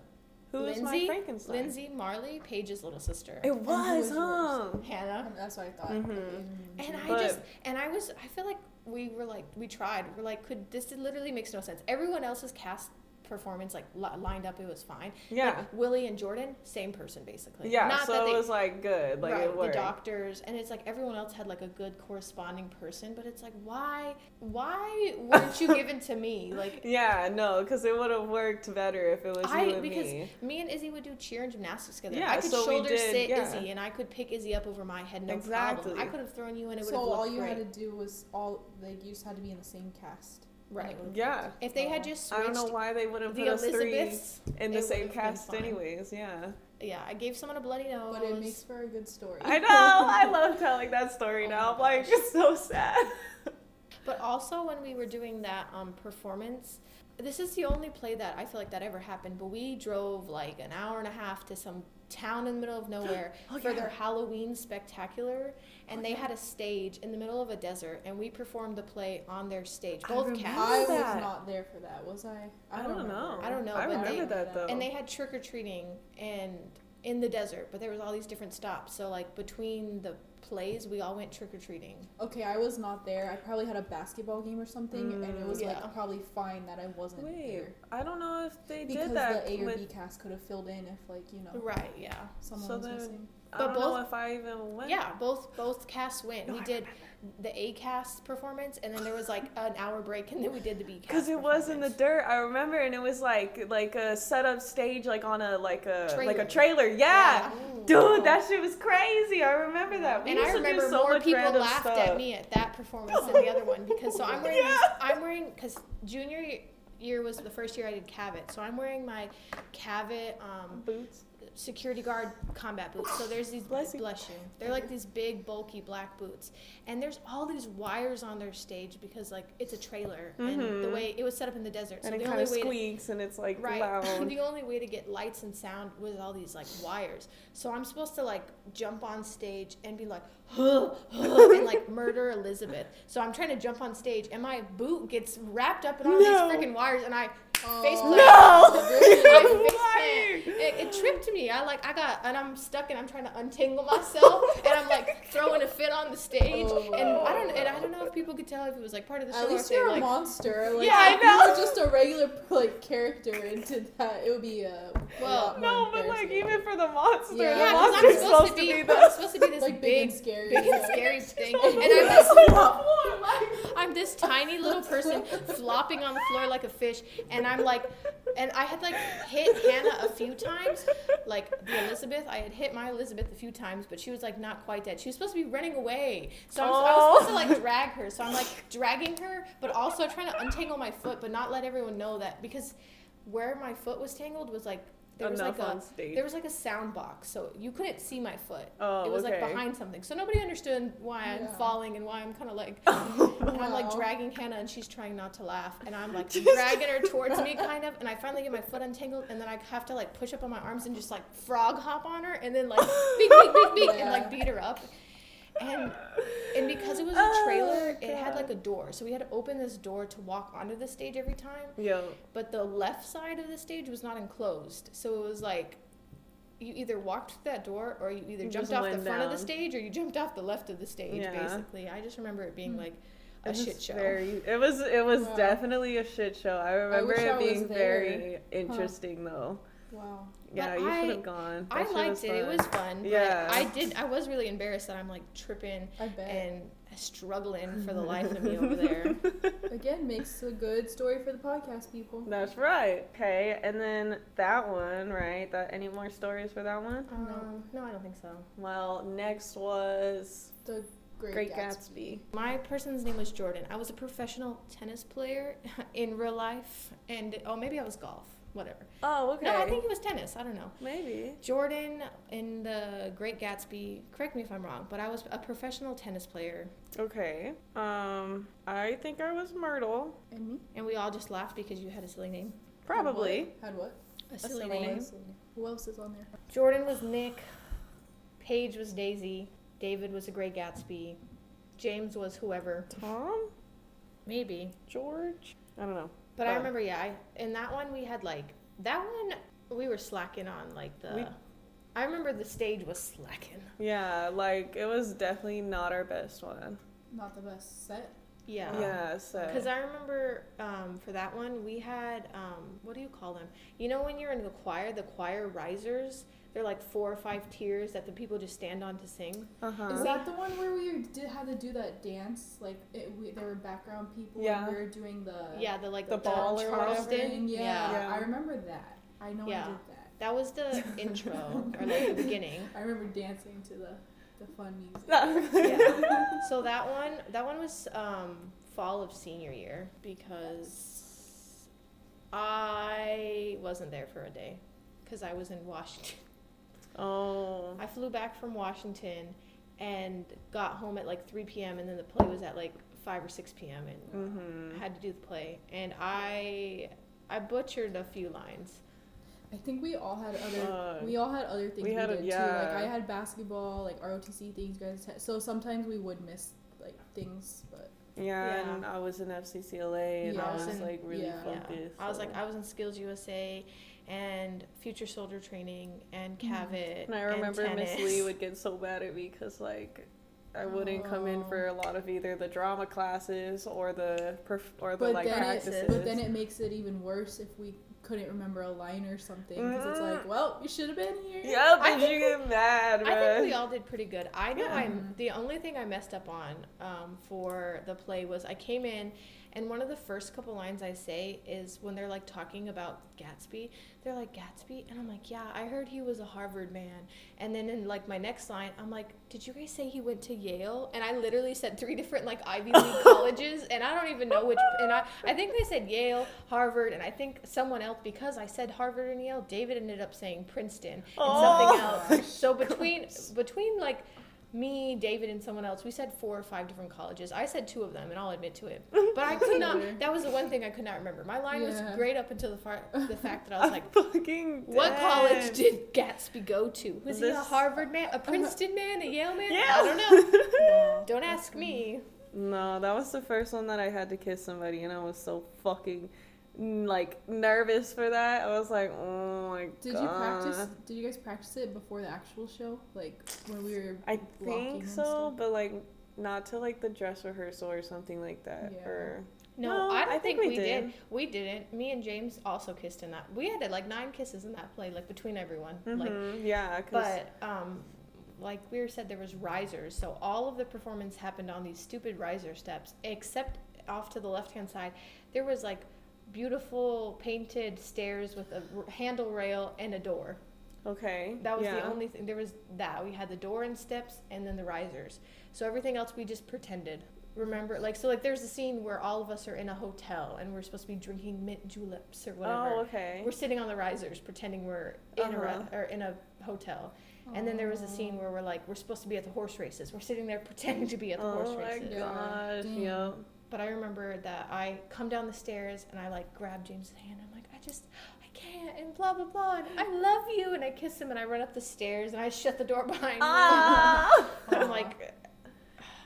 Who is my
Lindsay,
Frankenstein?
Lindsay Marley, Paige's little sister.
It was,
was
huh?
Hannah.
That's what I thought.
Mhm.
Okay.
And I
But-
just and I was I feel like we were like we tried. We're like, could this literally makes no sense. Everyone else else's cast performance like li- lined up, it was fine.
Yeah.
Like, Willie and Jordan, same person basically.
Yeah,
Not
so
that
it was like good, like
right,
it
the doctors, and it's like everyone else had like a good corresponding person, but it's like why, why weren't you given to me? Like
Yeah, no, because it would have worked better if it was
I
you and
because
me.
me. and Izzy would do cheer and gymnastics together.
Yeah,
I could
so
shoulder
did-
sit
yeah.
Izzy, and I could pick Izzy up over my head, no
Exactly.
problem. I could have thrown you, and it would
So
have
all you
great.
had to do was all like you just had to be in the same cast. And
Right.
Yeah.
If they had just switched
I don't know why they wouldn't
the
put us three in the same cast, anyways. Yeah.
yeah, I gave someone a bloody nose.
But it makes for a good story.
I know. I love telling that story
Oh
now. I'm like, it's so sad.
But also when we were doing that um, performance, this is the only play that I feel like that ever happened. But we drove like an hour and a half to some town in the middle of oh, nowhere
Oh,
for
yeah.
their Halloween spectacular, and oh, they had a stage in the middle of a desert, and we performed the play on their stage,
I
both
remember
cats.
I was not there for that, was I?
I don't know.
I don't know,
I remember
they-
that though.
and they had trick or treating and in the desert, but there was all these different stops. So like between the plays, we all went trick or treating.
Okay, I was not there. I probably had a basketball game or something, and it was
Mm, yeah.
like probably fine that I wasn't
Wait,
there
I don't know if they
because
did that because
the A or
with.
B cast could have filled in if like you know
Right? Yeah.
someone
So
was
then-
missing.
I
But both-
if I even went.
Yeah, both both casts went.
No,
we
I
did the A cast performance, and then there was like an hour break, and then we did the B cast.
Because it was in the dirt, I remember, and it was like like a set up stage, like on a like a like a
Trailer.
trailer. Yeah,
Yeah.
dude, that shit was crazy. I remember that. We
And I remember
so
more people laughed
stuff.
at me at that performance than the other one because so I'm wearing
Yeah.
these, I'm wearing because junior year was the first year I did Cavit, so I'm wearing my Cavit um,
Boots.
Security guard combat boots. So there's these
Bless
bless
you.
They're like these big bulky black boots, and there's all these wires on their stage because like it's a trailer, and the
Mhm.
way it was set up in the desert. So
and it
the
kind
only
of
way to,
squeaks, and it's like
Right.
loud.
the only way to get lights and sound was all these like wires. So I'm supposed to like jump on stage and be like, huh, huh, and like murder Elizabeth. So I'm trying to jump on stage and my boot gets wrapped up in all
No.
these freaking wires and I face
Oh.
plant.
No!
Face plant. It, it tripped me. I like I got and I'm stuck and I'm trying to untangle myself and I'm like throwing a fit on the stage
Oh.
and I don't and I don't know if oh. people could tell if it was like part of the show
At least
if
you're a
like
monster. Like,
Yeah, I
if
know.
You were just a regular like character into that. It would be uh, a
Well,
No, but like even for the monster,
Yeah.
the
yeah, because
monster's
I'm supposed to be,
the
I'm supposed to be this
like big,
big,
and scary.
big and scary thing, and I'm this, I'm this tiny little person flopping on the floor like a fish, and I'm like, and I had like hit Hannah a few times, like the Elizabeth. I had hit my Elizabeth a few times, but she was like not quite dead. She was supposed to be running away, so I'm, I was supposed to like oh. drag her. So I'm like dragging her, but also trying to untangle my foot, but not let everyone know that because where my foot was tangled was like there was
enough
like a
on stage.
there was like a sound box, so you couldn't see my foot.
Oh,
it was like behind something, so nobody understood why I'm
Yeah.
falling and why I'm kind of like, oh, and I'm like dragging Hannah, and she's trying not to laugh, and I'm like dragging her towards me, kind of, and I finally get my foot untangled, and then I have to like push up on my arms and just like frog hop on her, and then like beak, and like beat her up. And and because it was a
Oh,
trailer, it had like a door, so we had to open this door to walk onto the stage every time
Yo,
but the left side of the stage was not enclosed. So it was like you either walked through that door or you either
You
jumped off the front of the stage or you jumped off the left of the stage
Yeah.
basically. I just remember it being
Hmm.
like a
It
shit show.
Very, it was it was
Wow.
definitely a shit show. I remember
wish
it being very interesting though.
Wow.
Yeah,
But
you
I-
should have gone.
I
That shit
liked it. It was fun.
Yeah.
I did I was really embarrassed that I'm like tripping
I bet.
and struggling for the life of me over there.
Again, makes a good story for the podcast people.
That's right. Okay, and then that one, right? That any more stories for that one?
Um, no, I don't think so.
Well, next was
The Great,
Great
Gatsby.
Gatsby.
My person's name was Jordan. I was a professional tennis player in real life, and oh, maybe I was golf. Whatever.
Oh, okay.
No, I think it was tennis. I don't know.
maybe.
Jordan in the Great Gatsby. Correct me if I'm wrong, but I was a professional tennis player,
Okay. Um, I think I was Myrtle.
And me?
and we all just laughed because you had a silly name.
Probably.
Had what?
A
silly
silly,
name.
name.
Who else is on there?
Jordan was Nick. Paige was Daisy. David was a Great Gatsby. James was whoever.
Tom?
Maybe.
George? I don't know.
But I remember, yeah, I, in that one we had like that one we were slacking on like the.
We-
I remember the stage was slacking.
Yeah, like it was definitely not our best one.
Not the best set.
Yeah.
Yeah, so
Because I remember um, for that one, we had, um, what do you call them? You know, when you're in the choir, the choir risers, they're like four or five tiers that the people just stand on to sing.
uh-huh.
Is that the one where we did had to do that dance? Like it, we, there were background people.
Yeah.
And we were doing the
Yeah, the like
The ball or whatever.
Charleston.
thing. Yeah,
Yeah.
I remember that. I know
Yeah.
I did that.
That was the intro or like the beginning.
I remember dancing to the the fun music.
Yeah. So that one, that one was um, fall of senior year because I wasn't there for a day because I was in Washington.
Oh.
I flew back from Washington and got home at like 3 p.m. and then the play was at like 5 or 6 p.m. and
Mm-hmm.
I had to do the play and I I butchered a few lines.
I think we all had other
Fuck.
we all had other things
We
we,
had a-
did too.
yeah.
Like I had basketball, like ROTC things. Guys had, so sometimes we would miss like things, but
Yeah,
Yeah.
and I was in FCCLA, and
Yeah.
I was
And-
like really
yeah.
Yeah.
focused.
I was like I was in Skills USA and Future Soldier Training and
Mhm.
Cavit.
and I remember Miss. Lee would get so mad at me because like I wouldn't come in
Oh.
for a lot of either the drama classes or the perf- or the
but
like
then
practices.
it but then it makes it even worse if we couldn't remember a line or something because it's like, well, you should have been here.
yeah,
I
did you get mad,
I
man?
think we all did pretty good. I know
Yeah.
I'm the only thing I messed up on um, for the play was I came in and one of the first couple lines I say is when they're like talking about Gatsby, they're like Gatsby, and I'm like, yeah, I heard he was a Harvard man. And then in like my next line, I'm like, did you guys say he went to Yale? And I literally said three different like Ivy League colleges, and I don't even know which. And I I think they said Yale, Harvard, and I think someone else because I said Harvard and Yale. David ended up saying Princeton and something
Oh.
else. So between between like me, David, and someone else, we said four or five different colleges. I said two of them, and I'll admit to it. But I could not. That was the one thing I could not remember. My line was great up until the far, the fact that I was like,
fucking
"What
dead.
college did Gatsby go to? Was he a Harvard man, a Princeton man, a Yale man?
Yeah.
I don't know.
Yeah.
Don't ask me.
No, that was the first one that I had to kiss somebody, and I was so fucking like nervous for that. I was like, oh my
Did
god.
you practice? Did you guys practice it before the actual show? Like when we were
I think so, but like not to like the dress rehearsal or something like that.
Yeah.
Or
No,
No,
I don't
I
think,
think we
we did.
did.
We didn't. Me and James also kissed in that. We had like nine kisses in that play, like between everyone. Like
Mhm, yeah, 'cause-
But um, like we were said, there was risers, so all of the performance happened on these stupid riser steps, except off to the left hand side, there was like beautiful painted stairs with a r- handle rail and a door.
okay,
That was the only thing. There was that we had the door and steps, and then the risers. So everything else we just pretended. Remember, like so, like there's a scene where all of us are in a hotel and we're supposed to be drinking mint juleps or whatever.
Oh, okay.
We're sitting on the risers, pretending we're in a
Uh-huh.
re- or in a hotel. And then there was a scene where we're like, we're supposed to be at the horse races. We're sitting there pretending to be at the horse races.
oh my
races.
Yeah.
gosh,
Dang.
yep.
But I remember that I come down the stairs and I like grab James's hand. I'm like, I just, I can't, and blah blah blah. And I love you, and I kiss him, and I run up the stairs and I shut the door behind me.
Ah!
I'm like,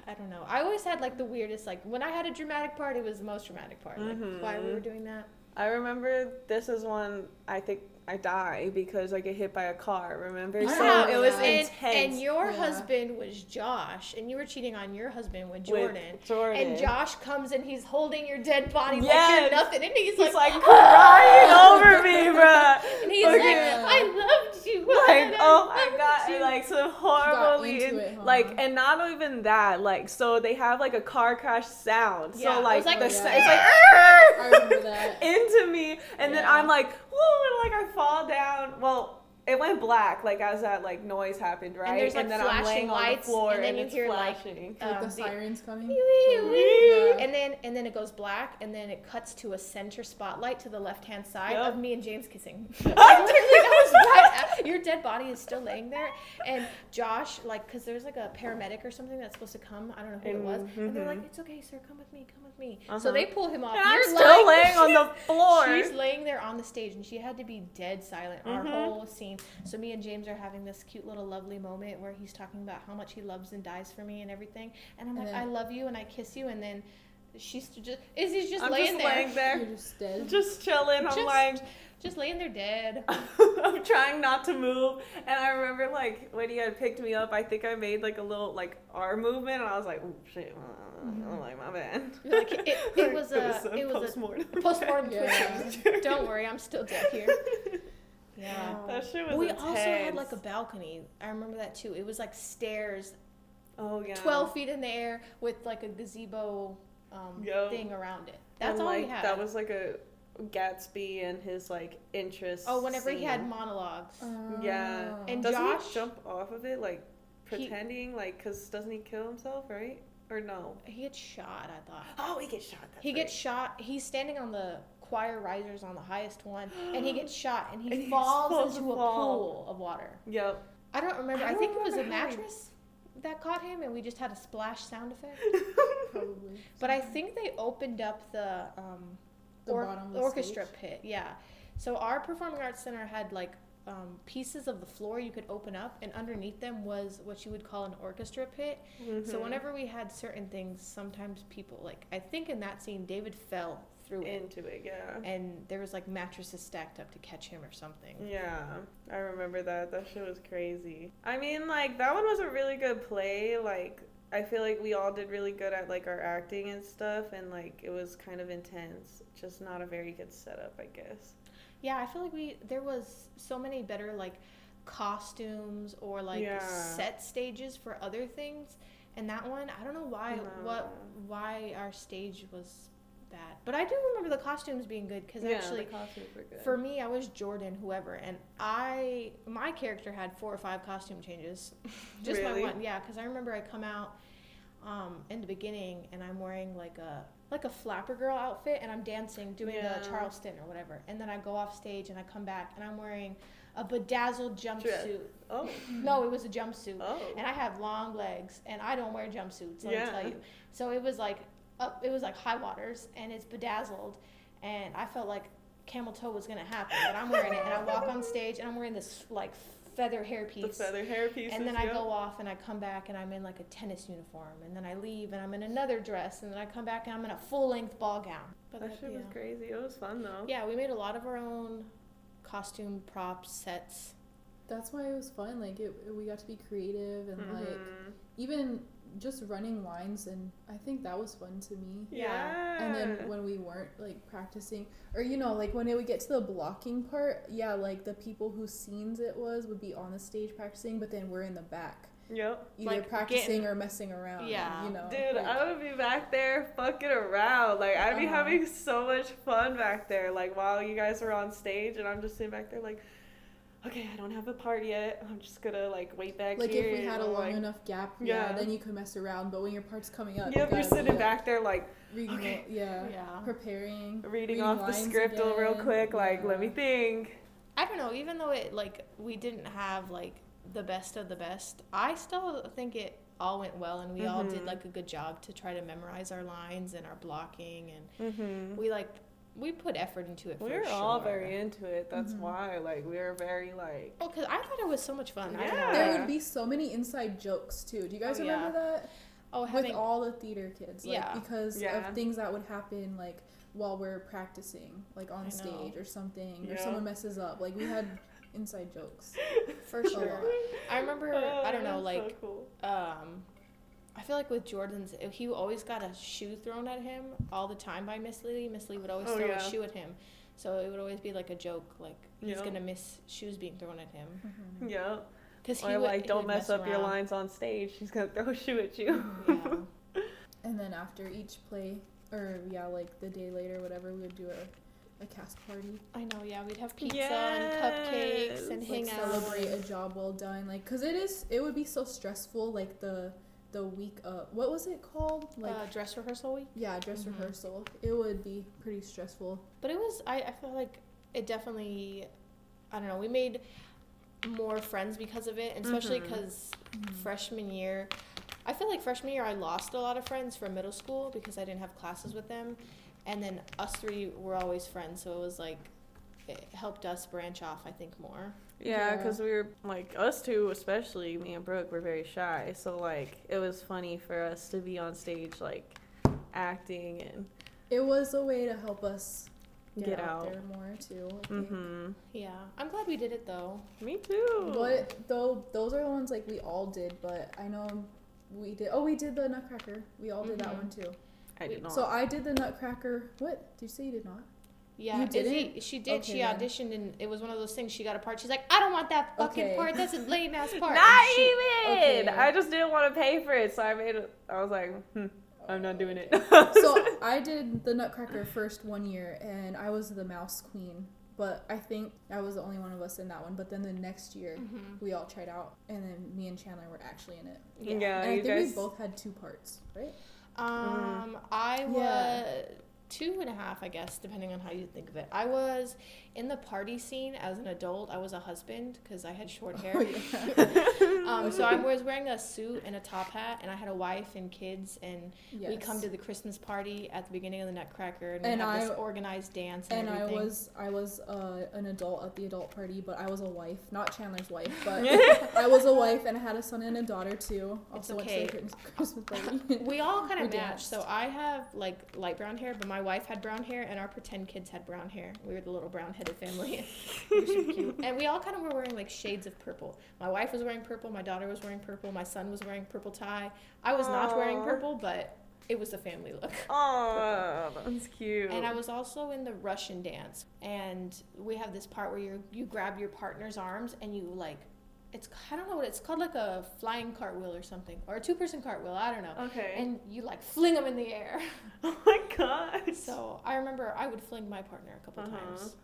I don't know. I always had like the weirdest like when I had a dramatic part, it was the most dramatic part. Like why we were doing that.
I remember this is one I think I die because I get hit by a car. Remember?
I
So it was
that.
and,
intense.
and your
Yeah.
husband was Josh, and you were cheating on your husband with
with
Jordan.
Jordan.
And Josh comes and he's holding your dead body like you're nothing, and he's,
He's
like,
like ah! crying over me, bruh.
and he's
Okay.
like, I loved you.
like
I
oh my
loved
god
you."
and like so horribly
into it, huh?
like and not even that like so they have like a car crash sound
Yeah,
so
it
like,
was like-
the
Yeah.
sa- it's like
I remember that.
into me and then I'm like whoa and like I fall down. Well it went black like as that like noise happened right
there's, like,
then I'm laying
flashing
on the floor
and then you
it's
hear, like,
flashing
Like
Um,
the
the-
sirens coming.
Wee.
And then and then it goes black, and then it cuts to a center spotlight to the left hand side
Yep.
of me and James kissing. like literally, that was right. At, your dead body is still laying there, and Josh, like, because there's like a paramedic or something that's supposed to come. I don't know who it was, and they're like, "It's okay, sir, come with me, come with me." So
Uh-huh.
they pull him off.
and I'm
You're
still
lying-
laying on the floor
She's laying there on the stage, and she had to be dead silent our
Mhm.
whole scene. So me and James are having this cute little lovely moment where he's talking about how much he loves and dies for me and everything. And I'm
And
like,
then-
I love you, and I kiss you, and then she's just Izzy's just
I'm
laying
just
there,
laying there,
You're just dead.
just chilling. I'm
Just-
like,
just laying there dead.
I'm trying not to move. And I remember like when he had picked me up, I think I made like a little like arm movement, and I was like, oh shit, uh, I'm like my bad.
You're like, it, it was a it was a
postmortem.
postmortem.
Yeah.
Don't worry, I'm still dead here. Yeah.
That shit was
We
intense.
also had like a balcony. I remember that too. It was like stairs,
oh yeah,
twelve feet in the air, with like a gazebo um,
Yo.
thing around it. That's
and,
all
like,
we had.
That was like a Gatsby and his like interest.
oh, whenever he had
scene.
monologues.
Yeah.
Oh.
And
Doesn't
Josh-
he jump off of it like
He-
pretending like because doesn't he kill himself right or no?
he gets shot. I thought.
Oh, he gets shot. That's
He gets shot. He's standing on the choir risers on the highest one, and he gets shot, and he
And he's
falls into a
fall.
pool of water.
Yep.
I don't remember.
I
I,
don't
think it was a
remember how he-
mattress that caught him, and we just had a splash sound effect.
Probably.
But I think they opened up the um,
The
or-
bottom of the
orchestra
stage?
pit. Yeah. So our performing arts center had like um, pieces of the floor you could open up, and underneath them was what you would call an orchestra pit. So
Mhm.
whenever we had certain things, sometimes people like I think in that scene David fell through it,
into it, yeah.
and there was like mattresses stacked up to catch him or something.
Yeah, I remember that. That shit was crazy. I mean, like that one was a really good play. Like I feel like we all did really good at like our acting and stuff, and like it was kind of intense. Just not a very good setup, I guess.
Yeah, I feel like we there was so many better like costumes or like
Yeah.
set stages for other things. And that one, I don't know why what why our stage was bad. But I do remember the costumes being good cuz
yeah,
actually
the costumes were good.
for me I was Jordan whoever and I my character had four or five costume changes. Just
Really?
my one. Yeah, cuz I remember I come out um, in the beginning and I'm wearing like a like a flapper girl outfit and I'm dancing doing
Yeah.
the Charleston or whatever. And then I go off stage and I come back and I'm wearing a bedazzled jumpsuit.
oh,
No, it was a jumpsuit.
oh,
And I have long legs and I don't wear jumpsuits, let me tell you. So it was like up it was like high waters and it's bedazzled and I felt like camel toe was gonna happen, but I'm wearing it and I walk on stage and I'm wearing this like feather
the
hairpiece.
feather hair pieces.
And then I go off and I come back and I'm in like a tennis uniform. And then I leave and I'm in another dress. And then I come back and I'm in a full length ball gown. But
That
that-
shit was
yeah.
crazy. It was fun though.
yeah, we made a lot of our own costume props, sets.
That's why it was fun. Like it, we got to be creative and like
Mhm.
even just running lines, and I think that was fun to me.
yeah.
And then when we weren't like practicing, or you know, like when it would get to the blocking part, yeah, like the people whose scenes it was would be on the stage practicing, but then we're in the back,
Yep.
either
Like,
practicing
getting-
or messing around.
Yeah.
you know,
Dude,
like-
I would be back there fucking around. Like I'd be
Uh-huh.
having so much fun back there. Like while you guys were on stage, and I'm just sitting back there like, okay, I don't have a part yet. I'm just gonna like wait back
like
here.
if we had a long
like,
enough gap, yeah,
Yeah.
then you could mess around. But when your part's coming up,
Yep,
you
you're sitting
be,
back there like
reading,
Okay.
yeah,
Yeah.
preparing,
reading off the script a real
again,
quick. Like let me think.
I don't know, even though it like we didn't have like the best of the best, I still think it all went well and we all did
Mhm.
like a good job to try to memorize our lines and our blocking and
Mm-hmm.
we like we put effort into it
We were
sure.
all very into it. That's
Mhm.
why. Like we were very like.
Oh, because I thought it was so much fun. I.
Yeah.
There would be so many inside jokes too. Do you guys
Oh,
remember that?
Oh,
With all the theater kids, like
Yeah.
because
Yeah.
of things that would happen, like while we're practicing, like
I
on
know.
stage or something, or someone messes up. Like we had inside jokes.
for
a
sure.
lot.
I remember.
Oh,
I don't know.
that's so
Like
cool.
um I feel like with Jordan's, he always got a shoe thrown at him all the time by Miss Lee. Miss Lee would always
Oh,
throw
yeah.
a shoe at him, so it would always be like a joke, like he's
Yeah.
gonna miss shoes being thrown at him.
Mm-hmm.
Yeah.
Because he
Or
would,
like
he
don't
would
mess up your lines on stage. She's gonna throw a shoe at you.
Yeah.
And then after each play, or yeah, like the day later, whatever, we would do a, a cast party,
I know. Yeah, we'd have pizza and cupcakes and
Yes.
hang
like
out.
celebrate a job well done. Like, cause it is, it would be so stressful. Like the the week of what was it called? Like
uh, dress rehearsal week.
yeah, dress
Mhm.
rehearsal. It would be pretty stressful.
But it was. I, I feel like it definitely. I don't know. We made more friends because of it, and especially because freshman year. I feel like freshman year I lost a lot of friends from middle school because I didn't have classes with them, and then us three were always friends, so it was like it helped us branch off. I think more.
Yeah,
Yeah.
because we were like us two, especially me and Brooke, were very shy. So like it was funny for us to be on stage like acting and
It was a way to help us get,
Get
out,
out.
there more too.
Mm-hmm.
Yeah, I'm glad we did it though.
Me too.
But though those are the ones like we all did, but I know we did. Oh, we did the Nutcracker. We all did that
Mhm.
one too.
I did not.
So I did the Nutcracker. What did you say you did not?
Yeah,
You didn't?
she did.
Okay,
she
then.
auditioned, and it was one of those things. She got a part. She's like, I don't want that fucking
Okay.
part. That's a lame ass part.
Not
And she-
even.
Okay.
I just didn't want to pay for it, so I made it. I was like, hmm, I'm not doing it.
so I did the Nutcracker first one year, and I was the Mouse Queen. But I think I was the only one of us in that one. But then the next year,
Mhm.
we all tried out, and then me and Chandler were actually in it.
yeah,
and I
you
think
guys.
we both had two parts, right?
Um, I was
Yeah.
Two and a half, I guess, depending on how you think of it. I was in the party scene as an adult. I was a husband because I had short hair.
Oh, yeah.
Um, so I was wearing a suit and a top hat, and I had a wife and kids, and we come to the Christmas party at the beginning of the Nutcracker, and,
And
we have
I-
this organized dance and,
And I was I was uh, an adult at the adult party, but I was a wife, not Chandler's wife, but I was a wife and I had a son and a daughter too.
It's okay.
went to the Christmas party.
We all kind of match. So I have like light brown hair, but my wife had brown hair, and our pretend kids had brown hair. We were the little brown headed family. we were super cute. And we all kind of were wearing like shades of purple. My wife was wearing purple, my daughter was wearing purple, my son was wearing purple tie. I was not wearing purple, but it was a family look.
Oh, that's cute.
And I was also in the Russian dance, and we have this part where you you grab your partner's arms and you like, it's I don't know what it's called, like a flying cartwheel or something, or a two person cartwheel. I don't know.
Okay.
And you like fling them in the air.
oh my god.
So I remember I would fling my partner a couple
Uh-huh.
times,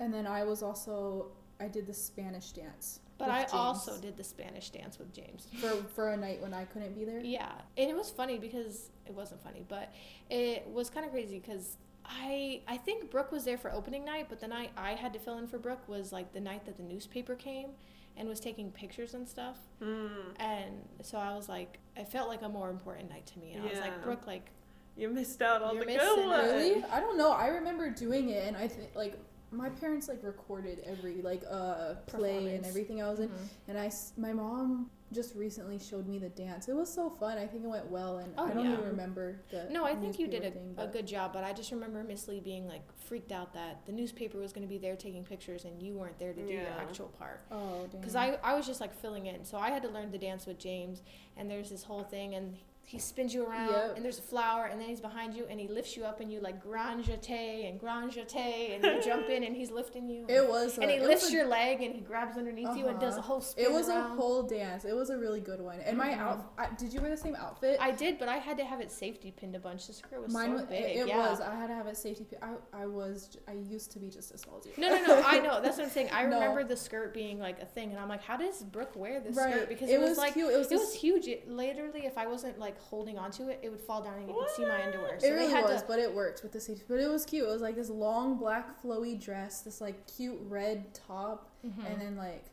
and then I was also I did the Spanish dance.
but I
James
also did the Spanish dance with James.
for for a night when I couldn't be there.
Yeah, and it was funny because it wasn't funny, but it was kind of crazy because I I think Brooke was there for opening night, but the night I had to fill in for Brooke was like the night that the newspaper came and was taking pictures and stuff,
Mm,
and so I was like, it felt like a more important night to me, and I was like, Brooke, like
you missed out on the good one.
Really? I don't know. I remember doing it, and I think like my parents like recorded every like uh play and everything I was in,
mhm.
and I my mom just recently showed me the dance. It was so fun. I think it went well, and
Oh,
I don't
yeah.
even remember the.
No, I think you did a,
thing,
a good job, but I just remember Miss Lee being like freaked out that the newspaper was going to be there taking pictures and you weren't there to do your
Yeah.
actual part.
Oh.
Because I, I was just like filling in. So I had to learn to dance with James, and there's this whole thing, and he spins you around,
Yep.
and there's a flower, and then he's behind you, and he lifts you up, and you like grand jeté and grand jeté, and you jump in, and he's lifting you.
It was.
and
a-
he lifts
a-
your leg, and he grabs underneath you and does a
Uh-huh.
whole spin
It was
around.
a whole dance. It was a really good one. And my
Mhm.
out. I, did you wear the same outfit?
I did, but I had to have it safety pinned a bunch. The skirt was
Mine
so
was.
big.
It, it
yeah.
was. I had to have it safety. pi- I I was. I used to be just as small as you.
No, no, no. I know. That's what I'm saying. I
No.
remember the skirt being like a thing, and I'm like, how does Brooke wear this
right.
skirt? Because
it,
it, was,
was
like
cute. It was.
it was huge. It, literally, if I wasn't like holding onto it, it would fall down, and you could see my underwear. So
it really
had
was,
to.
but it worked with the safety. But it was cute. It was like this long black flowy dress, this like cute red top,
Mhm.
and then like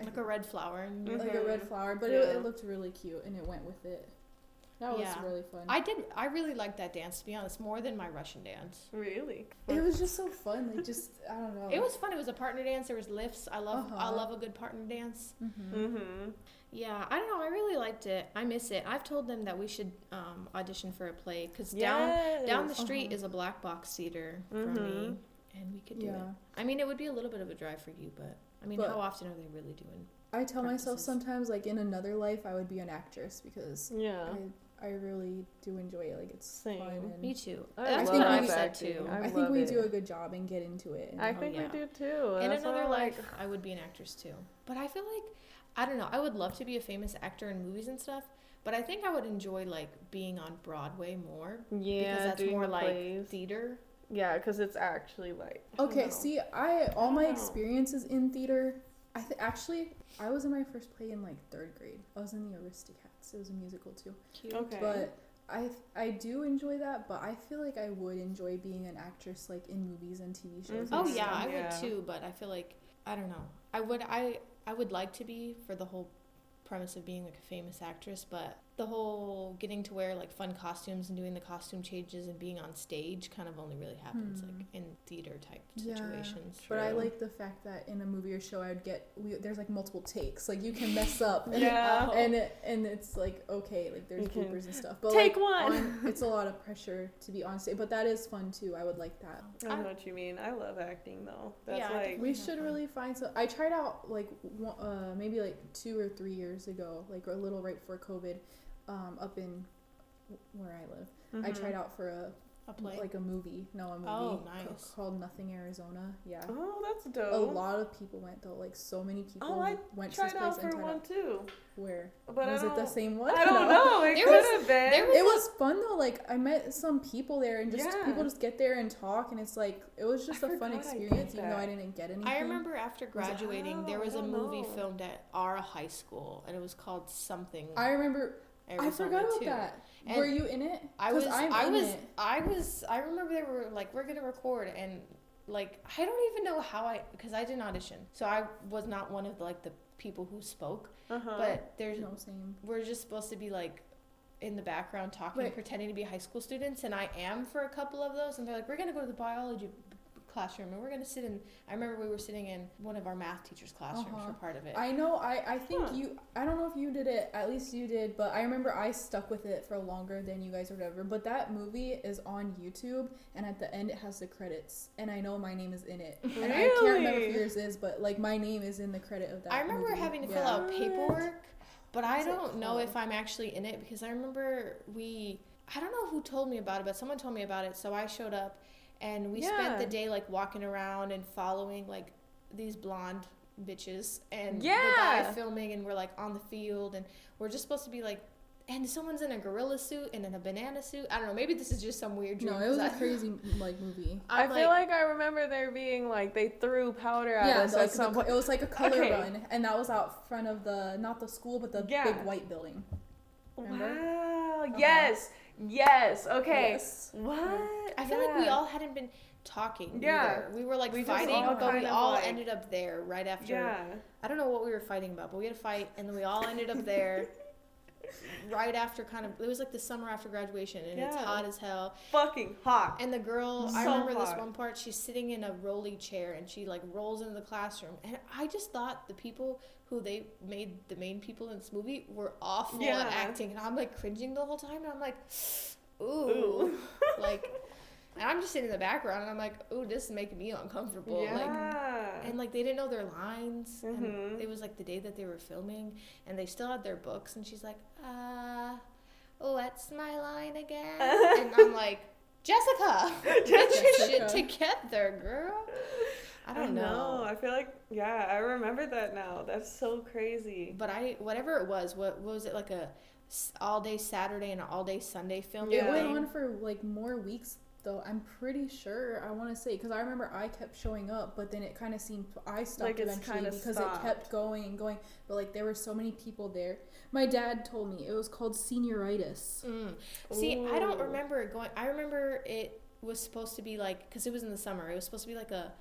like a red flower. And
Mhm.
like a red flower. But
Yeah.
it, it looked really cute, and it went with it. That was
Yeah.
really fun.
I did. I really liked that dance. To be honest, more than my Russian dance.
Really?
it was just so fun. Like just I don't know.
It was fun. It was a partner dance. There was lifts. I love. I
Uh-huh.
love a good partner dance.
hmm
Mm-hmm.
Yeah, I don't know. I really liked it. I miss it. I've told them that we should um, audition for a play because down down the street
Uh-huh.
is a black box theater for
Mhm.
me, and we could do it.
Yeah.
I mean, it would be a little bit of a drive for you, but I mean,
But-
how often are they really doing?
I tell myself sometimes like in another life I would be an actress because
Yeah.
I I really do enjoy it. Like it's
Same.
fun. And
Me too.
I
That's
love
what I've
acting.
said too.
I
I, think we
it.
do a good job and get into it. And
I
Oh,
think
yeah.
we do too.
In another life,
like,
I would be an actress too. But I feel like I don't know. I would love to be a famous actor in movies and stuff. But I think I would enjoy like being on Broadway more
yeah,
because that's
doing
more like
plays.
theater.
Yeah, because it's actually like.
Okay,
know.
see, I all my
Oh.
experiences in theater. I th- actually I was in my first play in like third grade. I was in the Aristocats. It was a musical too.
Cute.
Okay.
But I I do enjoy that, but I feel like I would enjoy being an actress like in movies and TV shows.
Mhm.
Oh
and
yeah. I
Yeah.
would too. But I feel like I don't know. I would I I would like to be for the whole premise of being like a famous actress. But the whole getting to wear like fun costumes and doing the costume changes and being on stage kind of only really happens
Hmm.
like in theater type
Yeah.
situations.
But I like the fact that in a movie or show, I would get we, there's like multiple takes. Like you can mess up, and,
Yeah.
and it, and it's like okay, like there's
You
bloopers and stuff. But
take
like,
one.
on- it's a lot of pressure to be on stage, but that is fun too. I would like that.
I know what you mean. I love acting though. That's
Yeah,
like
We should
fun.
really find some. I tried out like one, uh, maybe like two or three years ago, like a little right before COVID, um, up in where I live. I
Mhm.
tried out for a
A play.
like a movie. No, a movie
Oh, nice.
called Nothing Arizona. Yeah.
Oh, that's dope.
A lot of people went though. Like so many people
Oh, I
went to this
Tried
place
out
and
for
tried
one
out.
too.
Where
But
was it the same one?
I don't
No.
know. It could
was-
have been.
It was fun though. Like I met some people there, and just
Yeah.
people just get there and talk, and it's like it was just
I
a fun
I
experience, even though I didn't get anything.
I remember after
Was it-
graduating, there
Oh,
was a movie
know.
filmed at our high school, and it was called something.
I remember.
Arizona
I forgot about
too.
that.
And
Were you in it?
I
'Cause
was,
I'm
I was,
it.
I was, I remember they were like, we're gonna record, and like, I don't even know how I, because I didn't audition, so I was not one of the, like the people who spoke.
Uh-huh.
But there's,
No, same.
we're just supposed to be like in the background talking,
Right.
pretending to be high school students, and I am for a couple of those, and they're like, we're gonna go to the biology b- classroom, and we're gonna sit in. I remember we were sitting in one of our math teachers' classrooms
Uh-huh.
for part of it.
I know. I I think
Huh.
you. I don't know if you did it. At least you did. But I remember I stuck with it for longer than you guys or whatever. But that movie is on YouTube, and at the end it has the credits, and I know my name is in it. And I can't remember if yours is, but like my name is in the credit of that.
I remember
movie.
having to
Yeah.
fill out paperwork, but I
What's it
don't know if I'm actually in it because I remember we. I don't know who told me about it, but someone told me about it, so I showed up, and we spent the day like walking around and following like these blonde bitches and the
Yeah.
guy filming, and we're like on the field, and we're just supposed to be like. And someone's in a gorilla suit and in a banana suit. I don't know. Maybe this is just some weird dream.
No, it was
'cause
a
I-
crazy like movie.
I
I'm
feel like I remember there being like they threw powder at
Yeah,
us
like
at some
the,
point.
it was like a color
Okay.
run, and that was out front of the not the school, but the
Yeah.
big white building. Remember?
Wow. Yes. Yes. Okay.
Yes.
What?
I feel like we all hadn't been talking.
Yeah.
either. We were like
We
fighting,
all
but we all
like-
ended up there right after.
Yeah.
I don't know what we were fighting about, but we had a fight, and then we all ended up there right after kind of. It was like the summer after graduation, and it's hot as hell.
Fucking hot.
And the girl, I
So
remember this one part. She's sitting in a rolly chair, and she like rolls into the classroom, and I just thought the people who they made the main people in this movie were awful
Yeah.
at acting, and I'm like cringing the whole time, and I'm like, ooh,
Ooh.
like. And I'm just sitting in the background, and I'm like, "Ooh, this is making me uncomfortable." Like,
yeah.
and like they didn't know their lines
Mm-hmm.
and it was like the day that they were filming and they still had their books and she's like uh what's my line again and i'm like jessica get your shit together girl i don't know.
I feel like yeah, I remember that now. That's so crazy.
but i whatever it was what, what was it like a all day saturday and an all day sunday film
Yeah.
It went on for like more weeks though. I'm pretty sure. I want to say because I remember I kept showing up, but then it kind of seemed I stopped
Like
eventually because
stopped.
it kept going and going. But like there were so many people there. My dad told me it was called senioritis.
Mm. See, I don't remember it going. I remember it was supposed to be like because it was in the summer. It was supposed to be like a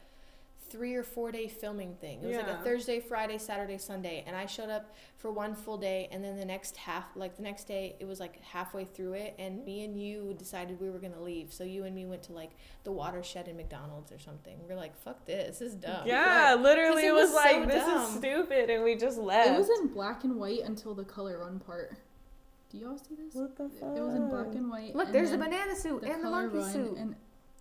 three or four day filming thing. It was like a Thursday, Friday, Saturday, Sunday, and I showed up for one full day, and then the next half, like the next day, it was like halfway through it, and me and you decided we were gonna leave. So you and me went to like the watershed in McDonald's or something. We're like, fuck this, this is dumb.
Yeah, literally,
'Cause it
it was,
was
like
so
this
dumb.
is stupid, and we just left.
It was in black and white until the color run part. Do y'all see this?
What the fuck?
It was in black and white.
Look,
and
there's the banana suit
the
and the monkey
run,
suit,
and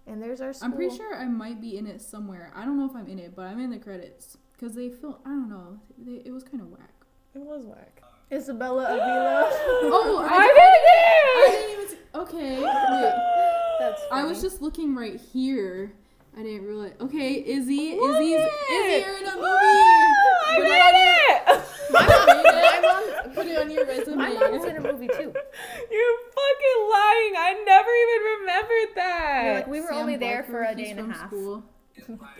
and there's our school.
I'm pretty sure I might be in it somewhere. I don't know if I'm in it, but I'm in the credits because they feel. I don't know. They, it was kind of whack.
It was whack.
Isabella Avila.
Oh,
I
I,
did
didn't even. See, okay, wait.
That's
I was just looking right here. I didn't realize. Okay, Izzy,
Look
Izzy's,
it!
Izzy, you're in a movie.
I
Put it
made it!
Put it on your resume.
my mom's in a movie too.
You're fucking lying. I never even remembered that.
You're like, we were
Sam
only there
Barker,
for a day and a half.
School.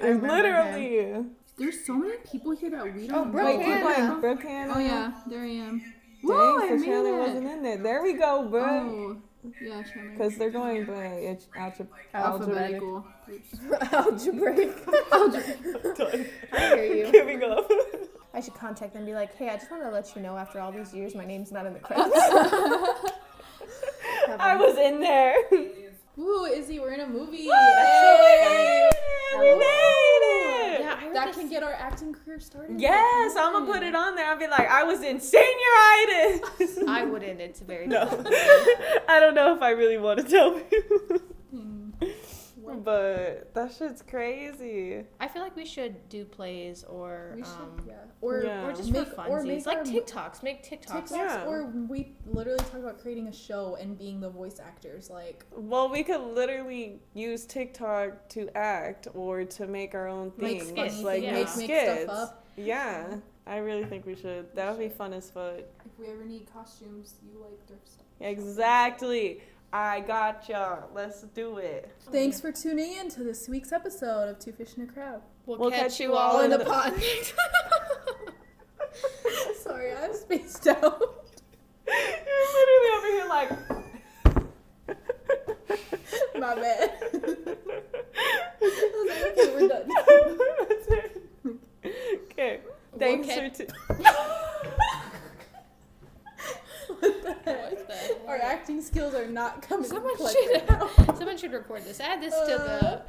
I literally.
There's so many people here that we
Oh,
don't
Brooke
know.
Wait, keep
Hannah.
going. Brooke Hannah.
Oh yeah, there I am.
Dang,
Whoa, I
so
made
Chandler
it.
wasn't in there. There we go, bro.
Oh, yeah, Chandler.
Because they're going by it's algebra.
alphabetical.
Algebraic.
algebra.
I hear you.
Giving up.
I
I should contact them and be like, hey, I just want to let you know after all these years, my name's not in the credits.
I was in there.
Ooh, Izzy, we're in a movie.
Yay! We
Yay!
made it!
Yeah, I heard
That
this-
can get our acting career started.
Yes, I'm gonna put it on there. I'll be like, I was in senioritis.
I wouldn't. It's very
No. I don't know if I really want to tell people. But that shit's crazy.
I feel like we should do plays or
We should,
um,
yeah. Or
Yeah.
or just
make,
for
or
funsies,
make
like
our-
TikToks. Make TikToks.
TikToks,
Yeah.
or we literally talk about creating a show and being the voice actors. Like,
Well, we could literally use TikTok to act or to make our own
make
things,
skits,
like
yeah.
make
make, make
skits.
stuff up.
Yeah, I really think we should. That would be fun as fuck.
If we ever need costumes, you like thrift stuff.
Exactly. I got y'all. Let's do it.
Thanks for tuning in to this week's episode of Two Fish in a Crowd.
We'll,
We'll
catch,
catch
you
you
all
all
in
in
the
the-
pond.
Sorry, I'm spaced out.
You're literally over here like.
My bad. Like, okay, we're done.
That's it. Okay. Thanks
catch-
for. T-
What the heck?
What the?
Our acting skills are not coming
Someone
to
should,
right
someone should record this. Add this to the, uh,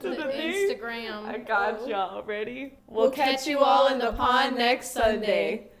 To
the
the?
Instagram.
I got oh. y'all. Ready?
We'll catch you all in the pond next Sunday.